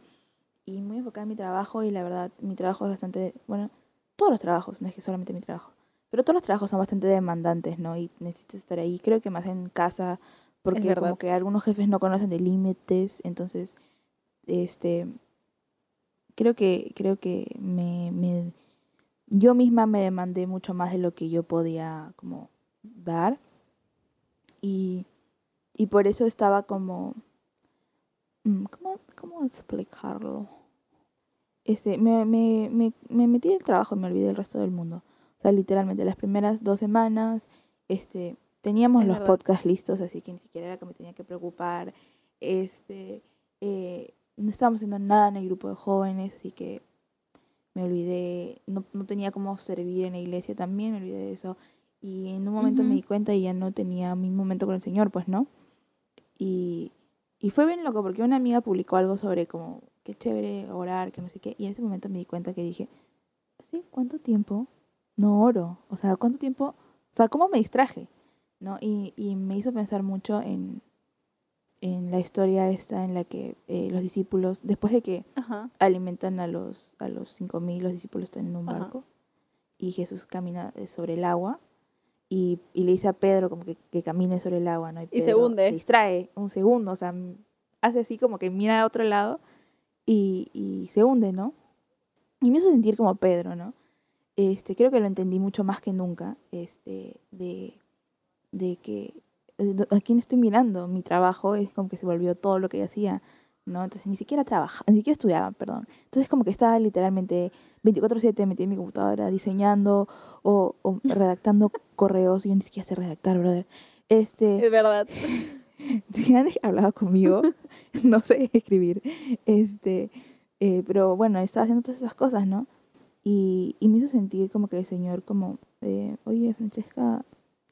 y muy enfocada en mi trabajo y la verdad mi trabajo es bastante, bueno, todos los trabajos, no es que solamente mi trabajo, pero todos los trabajos son bastante demandantes, ¿no? Y necesitas estar ahí, creo que más en casa porque como que algunos jefes no conocen de límites, entonces este creo que creo que me, me yo misma me demandé mucho más de lo que yo podía como dar y, y por eso estaba como mm, ¿cómo, cómo explicarlo? Este, me, me, me, me metí en el trabajo y me olvidé del resto del mundo. O sea, literalmente las primeras dos semanas este, teníamos Es los verdad. podcasts listos, así que ni siquiera era que me tenía que preocupar. Este, eh, no estábamos haciendo nada en el grupo de jóvenes, así que me olvidé, no, no tenía cómo servir en la iglesia también, me olvidé de eso. Y en un momento me di cuenta y ya no tenía mi momento con el Señor, pues, ¿no? Y, y fue bien loco porque una amiga publicó algo sobre como, qué chévere orar, que no sé qué. Y en ese momento me di cuenta que dije, ¿sí? ¿Cuánto tiempo no oro? O sea, ¿cuánto tiempo? O sea, ¿cómo me distraje? ¿No? Y, y me hizo pensar mucho en, en la historia esta en la que eh, los discípulos, después de que Ajá. alimentan a los a los 5000 los discípulos están en un Ajá. barco y Jesús camina eh, sobre el agua y, y le dice a Pedro como que, que camine sobre el agua, ¿no? Y se Pedro hunde. Se distrae un segundo, o sea, hace así como que mira a otro lado y, y se hunde, ¿no? Y me hizo sentir como Pedro, ¿no? Este, creo que lo entendí mucho más que nunca, este, de, de que ¿a quién estoy mirando? Mi trabajo es como que se volvió todo lo que yo hacía, ¿no? Entonces ni siquiera trabajaba, ni siquiera estudiaba, perdón. Entonces como que estaba literalmente 24/7 metida en mi computadora diseñando o, o redactando [laughs] correos. Yo ni siquiera sé redactar, brother. Este, Es verdad. [laughs] si han hablado conmigo, [laughs] no sé escribir. Este, eh, pero bueno, estaba haciendo todas esas cosas, ¿no? Y, y me hizo sentir como que el Señor como, eh, oye, Francesca,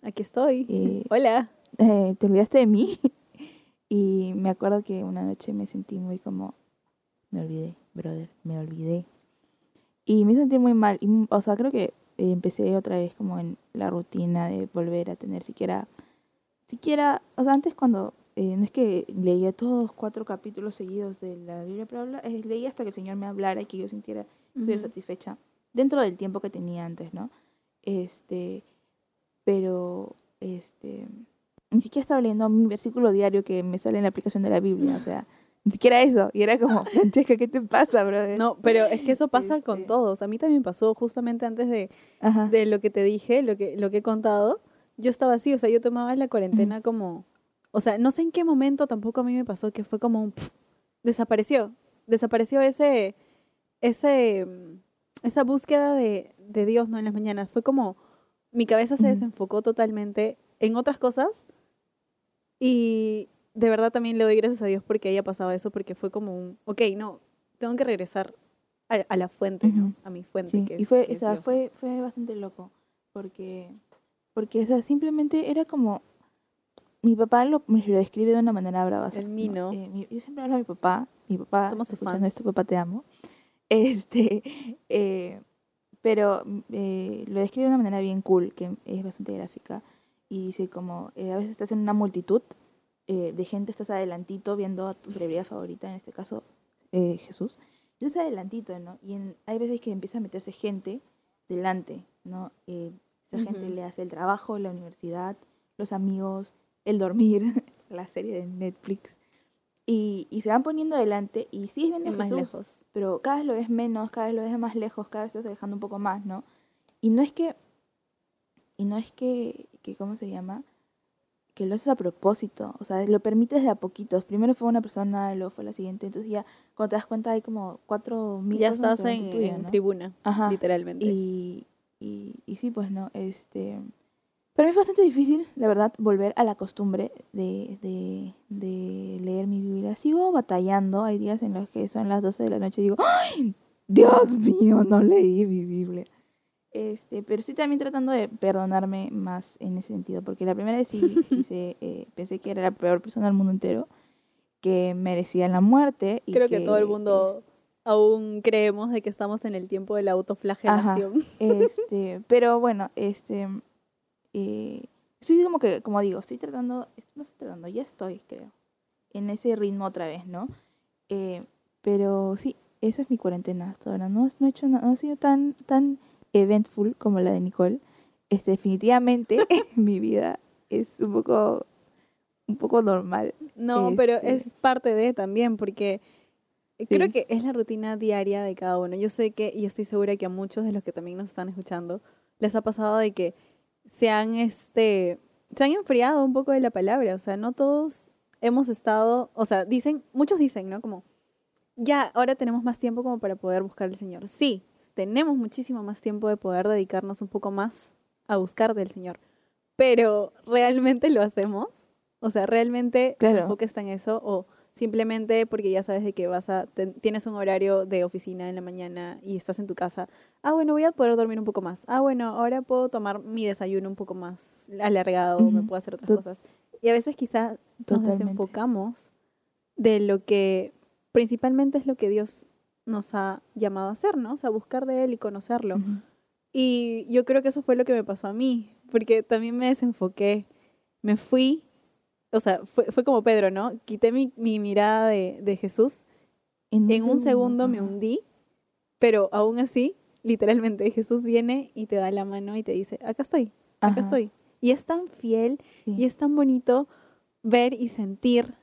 Aquí estoy. Eh, Hola. Eh, te olvidaste de mí. [laughs] y me acuerdo que una noche me sentí muy como, me olvidé, brother, me olvidé. Y me sentir muy mal. Y, o sea, creo que empecé otra vez como en la rutina de volver a tener siquiera, siquiera, o sea, antes cuando, eh, no es que leía todos cuatro capítulos seguidos de la Biblia, pero habla- eh, leía hasta que el Señor me hablara y que yo sintiera estoy Ujú. satisfecha dentro del tiempo que tenía antes, ¿no? Este, pero, este, ni siquiera estaba leyendo mi versículo diario que me sale en la aplicación de la Biblia, o sea, ni siquiera eso. Y era como, [laughs] Francesca, ¿qué te pasa, brother? No, pero es que eso pasa con Este. todos. A mí también pasó justamente antes de, Ajá. de lo que te dije, lo que, lo que he contado. Yo estaba así, o sea, yo tomaba la cuarentena como, o sea, no sé en qué momento tampoco a mí me pasó que fue como un, desapareció, desapareció ese, ese, mm, esa búsqueda de, de Dios, ¿no? En las mañanas. Fue como, mi cabeza se desenfocó totalmente en otras cosas y de verdad también le doy gracias a Dios porque haya pasado eso, porque fue como un, ok, no, tengo que regresar a, a la fuente, ¿no? Ujú. A mi fuente. Sí, que y es- fue, que o sea, fue, fue bastante loco, porque, porque, o sea, simplemente era como, mi papá lo, me lo describe de una manera brava. El mino. Eh, mi- yo siempre hablo a mi papá, mi papá, Somos escuchando esto, papá, te amo. [laughs] Este, eh, pero eh, lo describe de una manera bien cool, que es bastante gráfica, y dice como, eh, a veces estás en una multitud eh, de gente, estás adelantito viendo a tu celebridad favorita, en este caso eh, Jesús, y estás adelantito, ¿no? Y en- hay veces que empieza a meterse gente delante, ¿no? Eh, esa gente Ujú. le hace el trabajo, la universidad, los amigos, el dormir, [laughs] la serie de Netflix, y, y se van poniendo adelante y sigues viendo más Jesús, lejos. pero cada vez lo ves menos, cada vez lo ves más lejos, cada vez vas alejando un poco más, ¿no? Y no es que, y no es que, que ¿cómo se llama? Que lo haces a propósito, o sea, lo permites de a poquitos. Primero fue una persona, luego fue la siguiente, entonces ya cuando te das cuenta hay como cuatro mil Ya estás en, delante tuyo, en ¿no? tribuna, Ajá. literalmente. Y, y, y sí, pues no, este... Para mí es bastante difícil, la verdad, volver a la costumbre de, de, de leer mi Biblia. Sigo batallando, hay días en los que son las 12 de la noche y digo, ¡ay! Dios mío, no leí mi Biblia. Este, pero estoy también tratando de perdonarme más en ese sentido, porque la primera vez sí [laughs] hice, eh, pensé que era la peor persona del mundo entero, que merecía la muerte. Y Creo que, todo el es- mundo aún creemos de que estamos en el tiempo de la autoflagelación. Este, [laughs] pero bueno, este, eh, estoy como que, como digo, estoy tratando, no estoy tratando, ya estoy, creo, en ese ritmo otra vez, ¿no? Eh, pero sí, esa es mi cuarentena hasta ahora. No, no he hecho nada, no ha sido tan, tan eventful como la de Nicole. Este, definitivamente [laughs] mi vida es un poco, un poco normal. No, pero Este- es parte de también, porque creo que es la rutina diaria de cada uno. Yo sé que, y estoy segura que a muchos de los que también nos están escuchando, les ha pasado de que se han, este, se han enfriado un poco de la palabra. O sea, no todos hemos estado, o sea, dicen, muchos dicen, ¿no? Como, ya, ahora tenemos más tiempo como para poder buscar al Señor. Sí, tenemos muchísimo más tiempo de poder dedicarnos un poco más a buscar del Señor. Pero, ¿realmente lo hacemos? O sea, ¿realmente Claro. tu enfoque está en eso? ¿O simplemente porque ya sabes de que vas a, ten- tienes un horario de oficina en la mañana y estás en tu casa? Ah, bueno, voy a poder dormir un poco más. Ah, bueno, ahora puedo tomar mi desayuno un poco más alargado, me Ujú. puedo hacer otras To- cosas. Y a veces quizás nos desenfocamos de lo que principalmente es lo que Dios nos ha llamado a hacer, ¿no? O sea, buscar de Él y conocerlo. Ujú. Y yo creo que eso fue lo que me pasó a mí, porque también me desenfoqué, me fui, o sea, fue, fue como Pedro, ¿no? Quité mi, mi mirada de, de Jesús, en un segundo me hundí, pero aún así, literalmente, Jesús viene y te da la mano y te dice, acá estoy, acá Ajá. estoy. Y es tan fiel Sí. y es tan bonito ver y sentir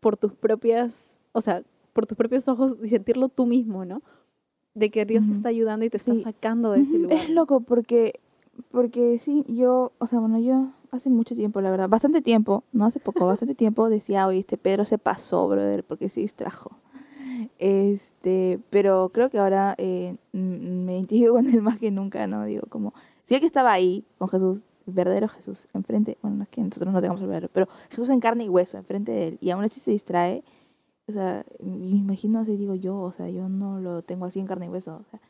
por tus propias, o sea, por tus propios ojos y sentirlo tú mismo, ¿no? De que Dios te Ujú. está ayudando y te está Sí. sacando de ese lugar. Es loco porque, porque sí, yo, o sea, bueno, yo hace mucho tiempo, la verdad, bastante tiempo, no hace poco, [laughs] bastante tiempo decía, oye, este Pedro se pasó, brother, porque se distrajo. Este, pero creo que ahora eh, me identifico con él [laughs] más que nunca, ¿no? Digo, como, si el que estaba ahí con Jesús, el verdadero Jesús, enfrente, bueno, no es que nosotros no tengamos el verdadero, pero Jesús en carne y hueso, enfrente de él, y aún así se distrae, o sea, me imagino así, digo yo, o sea, yo no lo tengo así en carne y hueso, o sea,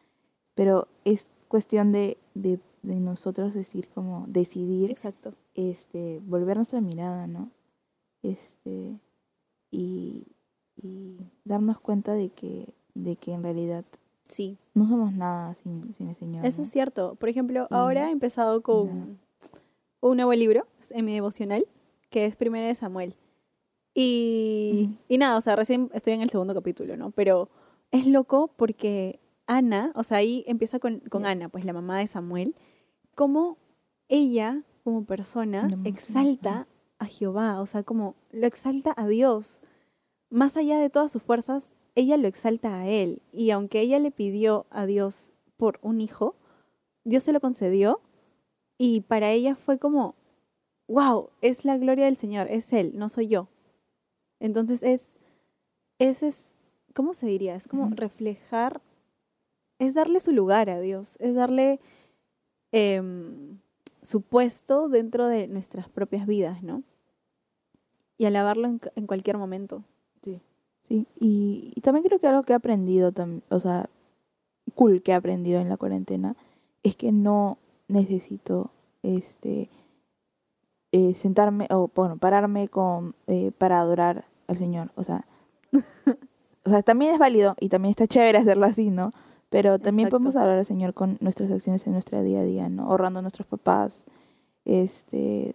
pero es cuestión de, de, de nosotros decir, como, decidir, Exacto. este, volver nuestra mirada, ¿no? Este, y, y darnos cuenta de que, de que en realidad Sí. no somos nada sin, sin el Señor. Eso ¿no? es cierto. Por ejemplo, ahora he empezado con un nuevo libro en mi devocional, que es Primera de Samuel. Y, y nada, o sea, recién estoy en el segundo capítulo, ¿no? Pero es loco porque Ana, o sea, ahí empieza con, con. Ana, pues la mamá de Samuel, como ella, como persona, exalta a Jehová, o sea, como lo exalta a Dios. Más allá de todas sus fuerzas, ella lo exalta a él. Y aunque ella le pidió a Dios por un hijo, Dios se lo concedió y para ella fue como, wow, es la gloria del Señor, es Él, no soy yo. Entonces es, es, es ¿cómo se diría? Es como reflejar, es darle su lugar a Dios, es darle em, su puesto dentro de nuestras propias vidas, ¿no? Y alabarlo en, en cualquier momento. Sí, y, y también creo que algo que he aprendido, o sea, cool que he aprendido en la cuarentena, es que no necesito, este, eh, sentarme, o bueno, pararme con, eh, para adorar al Señor, o sea, [laughs] o sea, también es válido y también está chévere hacerlo así, ¿no? Pero también Exacto. podemos adorar al Señor con nuestras acciones en nuestro día a día, ¿no? Ahorrando a nuestros papás, este,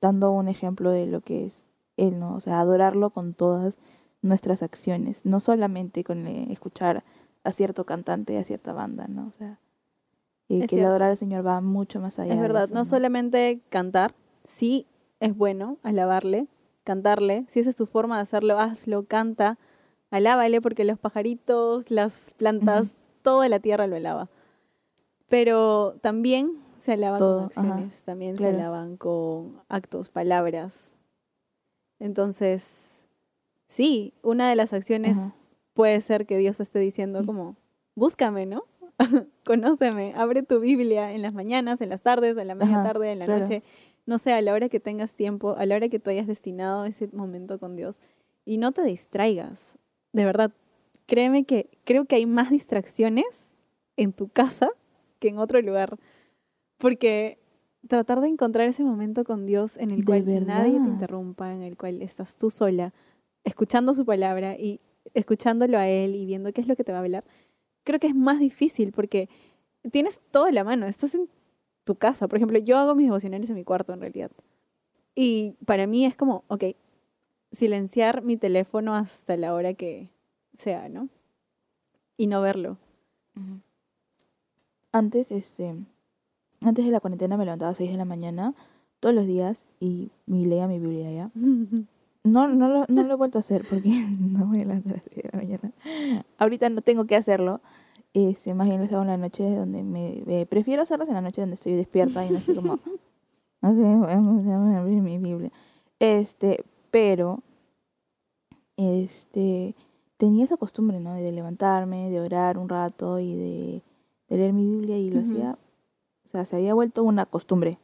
dando un ejemplo de lo que es Él, ¿no? O sea, adorarlo con todas nuestras acciones, no solamente con eh, escuchar a cierto cantante, a cierta banda, ¿no? O sea, eh, que el adorar al Señor va mucho más allá. Es de verdad, no solamente cantar, sí es bueno alabarle, cantarle, si esa es tu forma de hacerlo, hazlo, canta, alábale porque los pajaritos, las plantas, toda la tierra lo alaba. Pero también se alaba Todo, con ajá, acciones, también claro. se alaban con actos, palabras. Entonces, sí, una de las acciones Ajá. puede ser que Dios esté diciendo Sí. como, búscame, ¿no? [laughs] Conóceme, abre tu Biblia en las mañanas, en las tardes, en la media tarde, en la claro. noche, no sé, a la hora que tengas tiempo, a la hora que tú hayas destinado ese momento con Dios. Y no te distraigas, de verdad. Créeme que creo que hay más distracciones en tu casa que en otro lugar. Porque tratar de encontrar ese momento con Dios en el De cual nadie te interrumpa, en el cual estás tú sola, escuchando su palabra y escuchándolo a él y viendo qué es lo que te va a hablar, creo que es más difícil porque tienes todo a la mano, estás en tu casa. Por ejemplo, yo hago mis devocionales en mi cuarto en realidad. Y para mí es como, ok, silenciar mi teléfono hasta la hora que sea, ¿no? Y no verlo. Antes, este, antes de la cuarentena me levantaba a 6 de la mañana todos los días y, y leía mi Biblia ya. [laughs] No, no, lo, no lo he vuelto a hacer porque [laughs] no me levantar a las 6 de la mañana. Ahorita no tengo que hacerlo. Este, más bien lo hago en la noche donde me... eh, prefiero hacerlas en la noche donde estoy despierta y no estoy como... [laughs] Ok, vamos a abrir mi Biblia. Este, pero... Este... Tenía esa costumbre, ¿no? De levantarme, de orar un rato y de, de leer mi Biblia y lo hacía... O sea, se había vuelto una costumbre,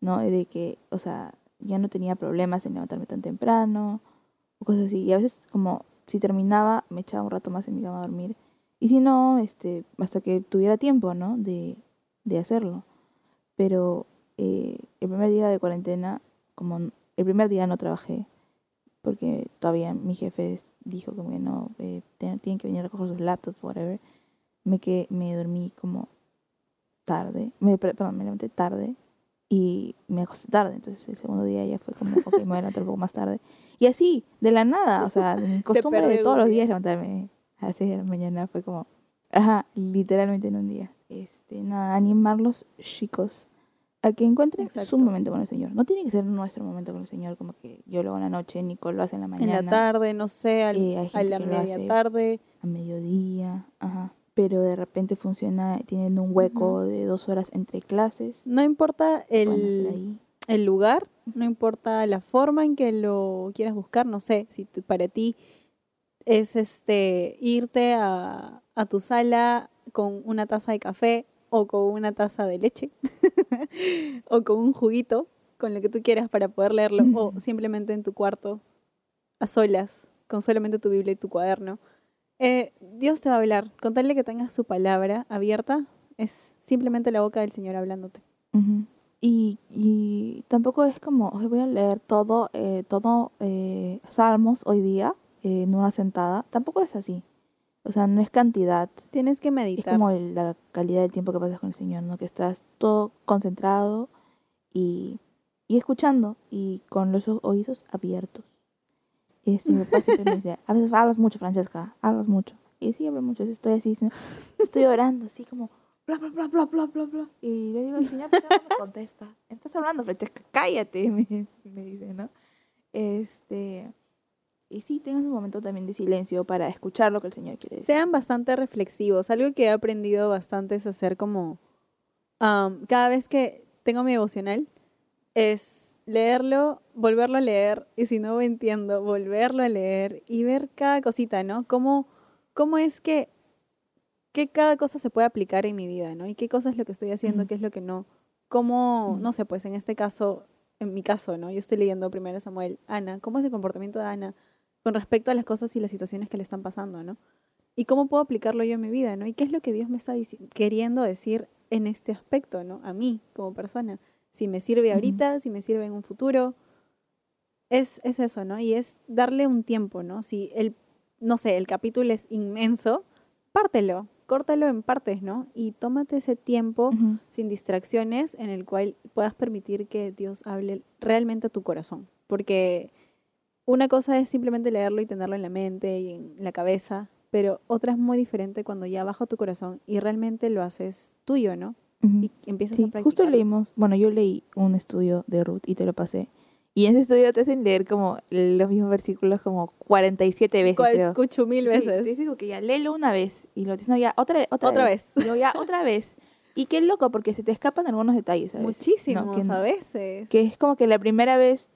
¿no? De que, o sea, ya no tenía problemas en levantarme tan temprano o cosas así. Y a veces como si terminaba me echaba un rato más en mi cama a dormir. Y si no, este, hasta que tuviera tiempo, ¿no? De, de hacerlo. Pero eh, el primer día de cuarentena, como el primer día no trabajé, porque todavía mi jefe dijo como que no, eh, tienen que venir a recoger sus laptops, whatever. Me, que, me dormí como tarde, me, per- perdón, me levanté tarde y me acosté tarde. Entonces el segundo día ya fue como, ok, me voy a levantar un poco más tarde. Y así, de la nada, o sea, [laughs] mi costumbre de todos los día. días levantarme a las 6 de la mañana fue como, ajá, literalmente en un día. Este, nada, animarlos, chicos, a que encuentren su Exacto. momento con el Señor. No tiene que ser nuestro momento con el Señor, como que yo lo hago en la noche, Nicole lo hace en la En mañana, la tarde, no sé, al- Eh, a la media tarde. a mediodía, ajá. Pero de repente funciona teniendo un hueco Ujú. de dos horas entre clases. No importa el, el lugar, no importa la forma en que lo quieras buscar, no sé, si tú- para ti es este irte a, a tu sala con una taza de café o con una taza de leche [laughs] o con un juguito, con lo que tú quieras para poder leerlo, o simplemente en tu cuarto, a solas, con solamente tu Biblia y tu cuaderno. Eh, Dios te va a hablar, con tal de que tengas su palabra abierta, es simplemente la boca del Señor hablándote. Y, y tampoco es como, "Ay, voy a leer todo, eh, todo eh, Salmos hoy día en una sentada. Tampoco es así. O sea, no es cantidad. Tienes que Es meditar. como el- la calidad del tiempo que pasas con el Señor, ¿no? Que estás todo concentrado y, y escuchando y con los oídos abiertos. Este, mi papá siempre me dice, a veces hablas mucho, Francesca, hablas mucho. Y sí, hablo mucho, estoy así, ¿sí? estoy orando, así como, bla, bla, bla, bla, bla, bla, bla. Y le digo, el Señor, ¿por qué no me contesta? Estás hablando, Francesca, cállate, [laughs] me, me dice, ¿no? Este, y sí, tengas un momento también de silencio para escuchar lo que el Señor quiere decir. Sean bastante reflexivos. Algo que he aprendido bastante es hacer como... am, cada vez que tengo mi devocional, es leerlo, volverlo a leer, y si no entiendo, volverlo a leer y ver cada cosita, ¿no? Cómo, cómo es que, que cada cosa se puede aplicar en mi vida, ¿no? Y qué cosa es lo que estoy haciendo, Ujú. qué es lo que no. Cómo, Ujú. no sé, pues en este caso, en mi caso, ¿no? Yo estoy leyendo primero Samuel, Ana, ¿cómo es el comportamiento de Ana con respecto a las cosas y las situaciones que le están pasando, ¿no? Y cómo puedo aplicarlo yo en mi vida, ¿no? Y qué es lo que Dios me está queriendo decir en este aspecto, ¿no? A mí como persona. Si me sirve ahorita, si me sirve en un futuro. Es, es eso, ¿no? Y es darle un tiempo, ¿no? Si el, no sé, el capítulo es inmenso, pártelo, córtalo en partes, ¿no? Y tómate ese tiempo sin distracciones en el cual puedas permitir que Dios hable realmente a tu corazón. Porque una cosa es simplemente leerlo y tenerlo en la mente y en la cabeza, pero otra es muy diferente cuando ya baja tu corazón y realmente lo haces tuyo, ¿no? Ujú. Y empiezas a Sí, practicar. justo leímos, bueno, yo leí un estudio de Ruth y te lo pasé. Y en ese estudio te hacen leer como los mismos versículos como 47 veces, creo. Escucho mil Sí, veces. te dice como que ya léelo una vez y lo dices, no, ya, otra, otra, Otra vez. vez. Y luego ya, otra [laughs] vez. Y qué loco, porque se te escapan algunos detalles. Muchísimos No, que, a veces. que es como que la primera vez,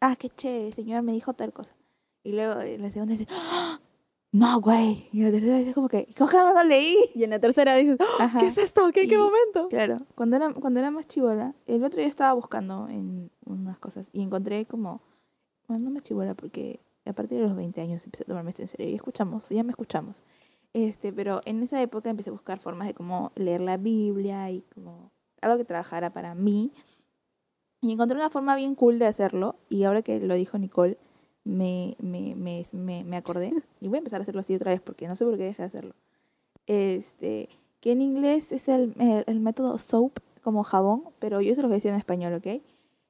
ah, qué chévere, el Señor me dijo tal cosa. Y luego eh, la segunda dice, ¡Ah! no, güey. Y la tercera dice como que, ¿cómo no leí? Y en la tercera dices, "¡Ah! Ajá. ¿qué es esto? ¿Qué, ¿En qué momento? Claro, cuando era, cuando era más chivola, el otro día estaba buscando en unas cosas y encontré como, bueno, no más chivola porque a partir de los 20 años empecé a tomarme esto en serio y escuchamos, ya me escuchamos. Este, pero en esa época empecé a buscar formas de cómo leer la Biblia y como algo que trabajara para mí. Y encontré una forma bien cool de hacerlo y ahora que lo dijo Nicole, me, me, me, me, me acordé [laughs] y voy a empezar a hacerlo así otra vez porque no sé por qué dejé de hacerlo. Este, que en inglés es el, el, el método SOAP, como jabón, pero yo se lo voy a decir en español, ¿ok?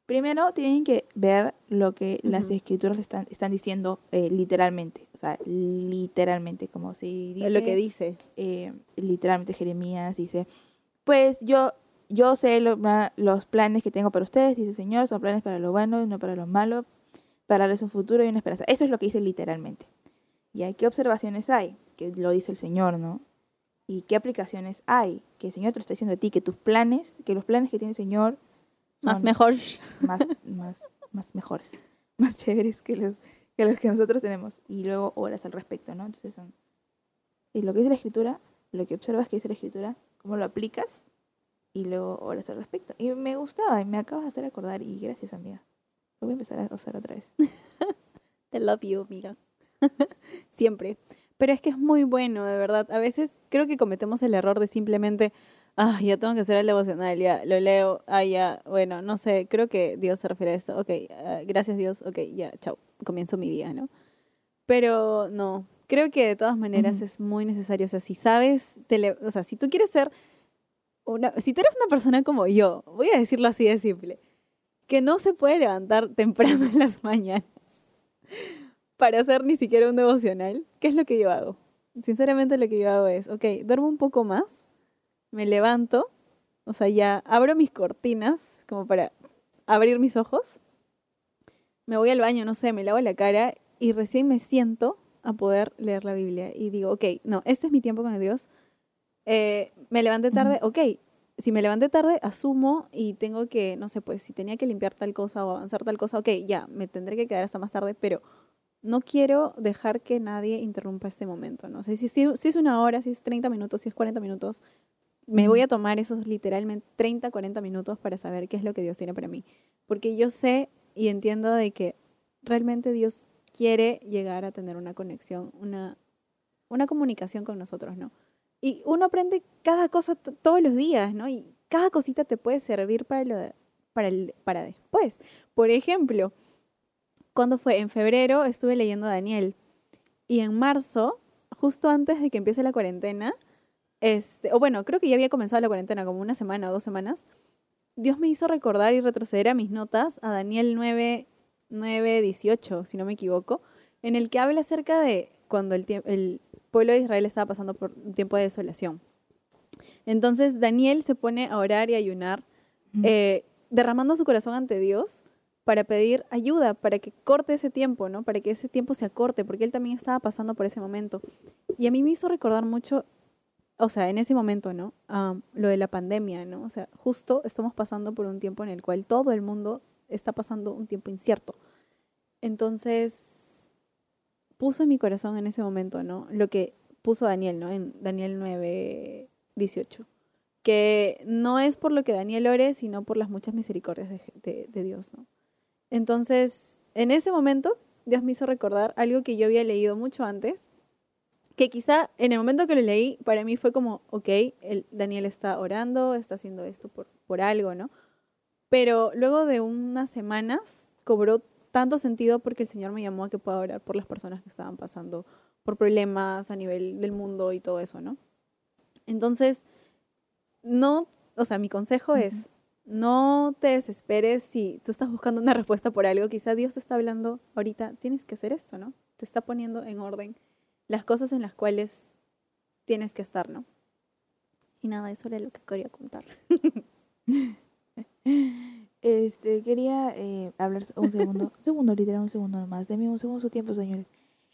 Primero tienen que ver lo que las Ujú. escrituras están, están diciendo eh, literalmente, o sea, literalmente, como si dice, Es lo que dice. eh, literalmente Jeremías dice, pues yo, yo sé lo- los planes que tengo para ustedes, dice el Señor, son planes para lo bueno y no para lo malo, para darles un futuro y una esperanza. Eso es lo que dice literalmente. ¿Y hay qué observaciones hay? Que lo dice el Señor, ¿no? ¿Y qué aplicaciones hay? Que el Señor te lo está diciendo a ti, que tus planes, que los planes que tiene el Señor Más son mejor. más, más, más mejores, [laughs] más chéveres que los, que los que nosotros tenemos. Y luego oras al respecto, ¿no? Entonces son... Y lo que dice la escritura, lo que observas que dice la escritura, cómo lo aplicas y luego oras al respecto. Y me gustaba y me acabas de hacer acordar y gracias, amiga. Lo voy a empezar a usar otra vez. [laughs] Te love you, amiga. [laughs] Siempre. Pero es que es muy bueno, de verdad. A veces creo que cometemos el error de simplemente, ah, ya tengo que hacer el devocional, ya lo leo, ah, ya, bueno, no sé, creo que Dios se refiere a esto. Ok, ah, gracias Dios, ok, ya, chao, comienzo mi día, ¿no? Pero no, creo que de todas maneras Ujú. es muy necesario. O sea, si sabes, te le- o sea, si tú quieres ser si tú eres una persona como yo, voy a decirlo así de simple, que no se puede levantar [laughs] temprano en las mañanas para hacer ni siquiera un devocional, ¿qué es lo que yo hago? Sinceramente lo que yo hago es, ok, duermo un poco más, me levanto O sea, ya abro mis cortinas como para abrir mis ojos. Me voy al baño, no sé, me lavo la cara y recién me siento a poder leer la Biblia. Y digo, ok, no, este es mi tiempo con Dios. Eh, me levanté tarde, ok. Si me levanté tarde, asumo y tengo que, no sé, pues si tenía que limpiar tal cosa o avanzar tal cosa, ok, ya, me tendré que quedar hasta más tarde, pero no quiero dejar que nadie interrumpa este momento, ¿no? O sea, si, si, si es una hora, si es 30 minutos, si es 40 minutos, me voy a tomar esos literalmente 30, 40 minutos para saber qué es lo que Dios tiene para mí. Porque yo sé y entiendo de que realmente Dios quiere llegar a tener una conexión, una, una comunicación con nosotros, ¿no? Y uno aprende cada cosa todos los días, ¿no? Y cada cosita te puede servir para, lo para, el, para después. Por ejemplo, cuando fue? En febrero estuve leyendo Daniel. Y en marzo, justo antes de que empiece la cuarentena, este, o bueno, creo que ya había comenzado la cuarentena, como una semana o dos semanas, Dios me hizo recordar y retroceder a mis notas a Daniel 9, 9 18, si no me equivoco, en el que habla acerca de cuando el, el pueblo de Israel estaba pasando por un tiempo de desolación. Entonces Daniel se pone a orar y ayunar, eh, derramando su corazón ante Dios para pedir ayuda, para que corte ese tiempo, ¿no? Para que ese tiempo se acorte, porque él también estaba pasando por ese momento. Y a mí me hizo recordar mucho, o sea, en ese momento, ¿no? lo de la pandemia, ¿no? O sea, justo estamos pasando por un tiempo en el cual todo el mundo está pasando un tiempo incierto. Entonces, puso en mi corazón en ese momento, ¿no? Lo que puso Daniel, ¿no? En Daniel 9, 18. Que no es por lo que Daniel ore, sino por las muchas misericordias de, de Dios, ¿no? Entonces, en ese momento, Dios me hizo recordar algo que yo había leído mucho antes, que quizá en el momento que lo leí, para mí fue como, ok, el Daniel está orando, está haciendo esto por, por algo, ¿no? Pero luego de unas semanas cobró tanto sentido porque el Señor me llamó a que pueda orar por las personas que estaban pasando por problemas a nivel del mundo y todo eso, ¿no? Entonces, no, o sea, mi consejo es, no te desesperes si tú estás buscando una respuesta por algo. Quizá Dios te está hablando ahorita, tienes que hacer esto, ¿no? Te está poniendo en orden las cosas en las cuales tienes que estar, ¿no? Y nada, eso era lo que quería contar. [laughs] este, quería eh, hablar un segundo, un [laughs] segundo, literal, un segundo nomás. Deme un segundo su tiempo, señores.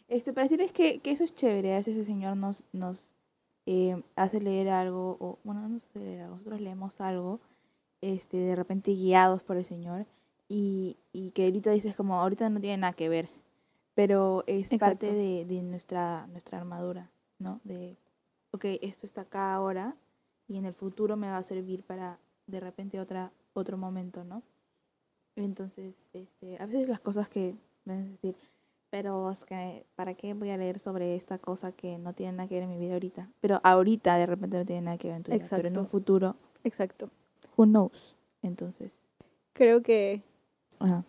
Este, para decirles que, que eso es chévere, a veces el Señor nos, nos eh, hace leer algo, o bueno, no leer nosotros leemos algo este, de repente guiados por el Señor y, y que ahorita dices como ahorita no tiene nada que ver, pero es parte de, de, nuestra, nuestra armadura, ¿no? De, ok, esto está acá ahora y en el futuro me va a servir para de repente otra, otro momento, ¿no? Entonces, este, a veces las cosas que a decir, pero es que, ¿para qué voy a leer sobre esta cosa que no tiene nada que ver en mi vida ahorita? Pero ahorita de repente no tiene nada que ver en tu vida, pero en un futuro. Exacto who knows. Entonces. Creo que. Ajá.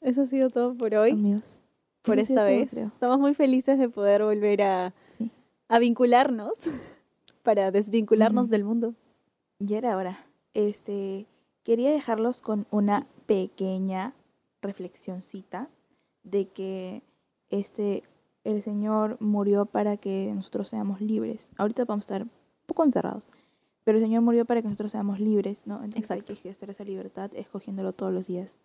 Eso ha sido todo por hoy. Amigos. Por esta vez. Estamos muy felices de poder volver a, a vincularnos [laughs] para desvincularnos del mundo. Ya era hora. Este, quería dejarlos con una pequeña reflexioncita de que este el Señor murió para que nosotros seamos libres. Ahorita vamos a estar un poco encerrados, pero el Señor murió para que nosotros seamos libres, ¿no? Entonces Exacto. hay que ejercer esa libertad escogiéndolo todos los días,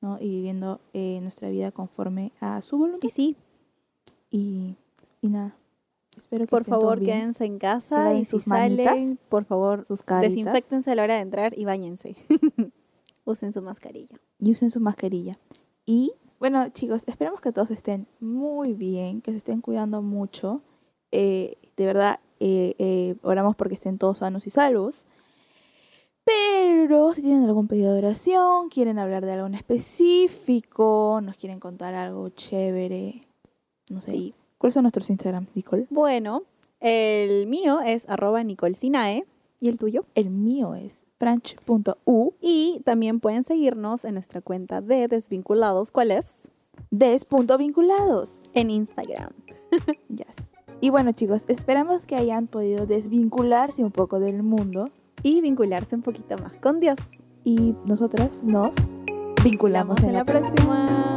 ¿no? Y viviendo eh, nuestra vida conforme a su voluntad. Y sí. Y, y nada. Espero que por favor quédense en casa y si sus salen, por favor, sus desinfectense a la hora de entrar y bañense. [laughs] usen su mascarilla. Y usen su mascarilla. Y bueno, chicos, esperamos que todos estén muy bien, que se estén cuidando mucho. Eh, de verdad, eh, eh, oramos porque estén todos sanos y salvos. Pero si tienen algún pedido de oración, quieren hablar de algo en específico, nos quieren contar algo chévere, no sé. ¿Cuáles son nuestros Instagram, Nicole? Bueno, el mío es arroba Sinae. ¿Y el tuyo? El mío es franch.u. Y también pueden seguirnos en nuestra cuenta de Desvinculados. ¿Cuál es? Des.vinculados. En Instagram. [laughs] yes. Y bueno chicos, esperamos que hayan podido desvincularse un poco del mundo. Y vincularse un poquito más con Dios. Y nosotras nos vinculamos en, la próxima.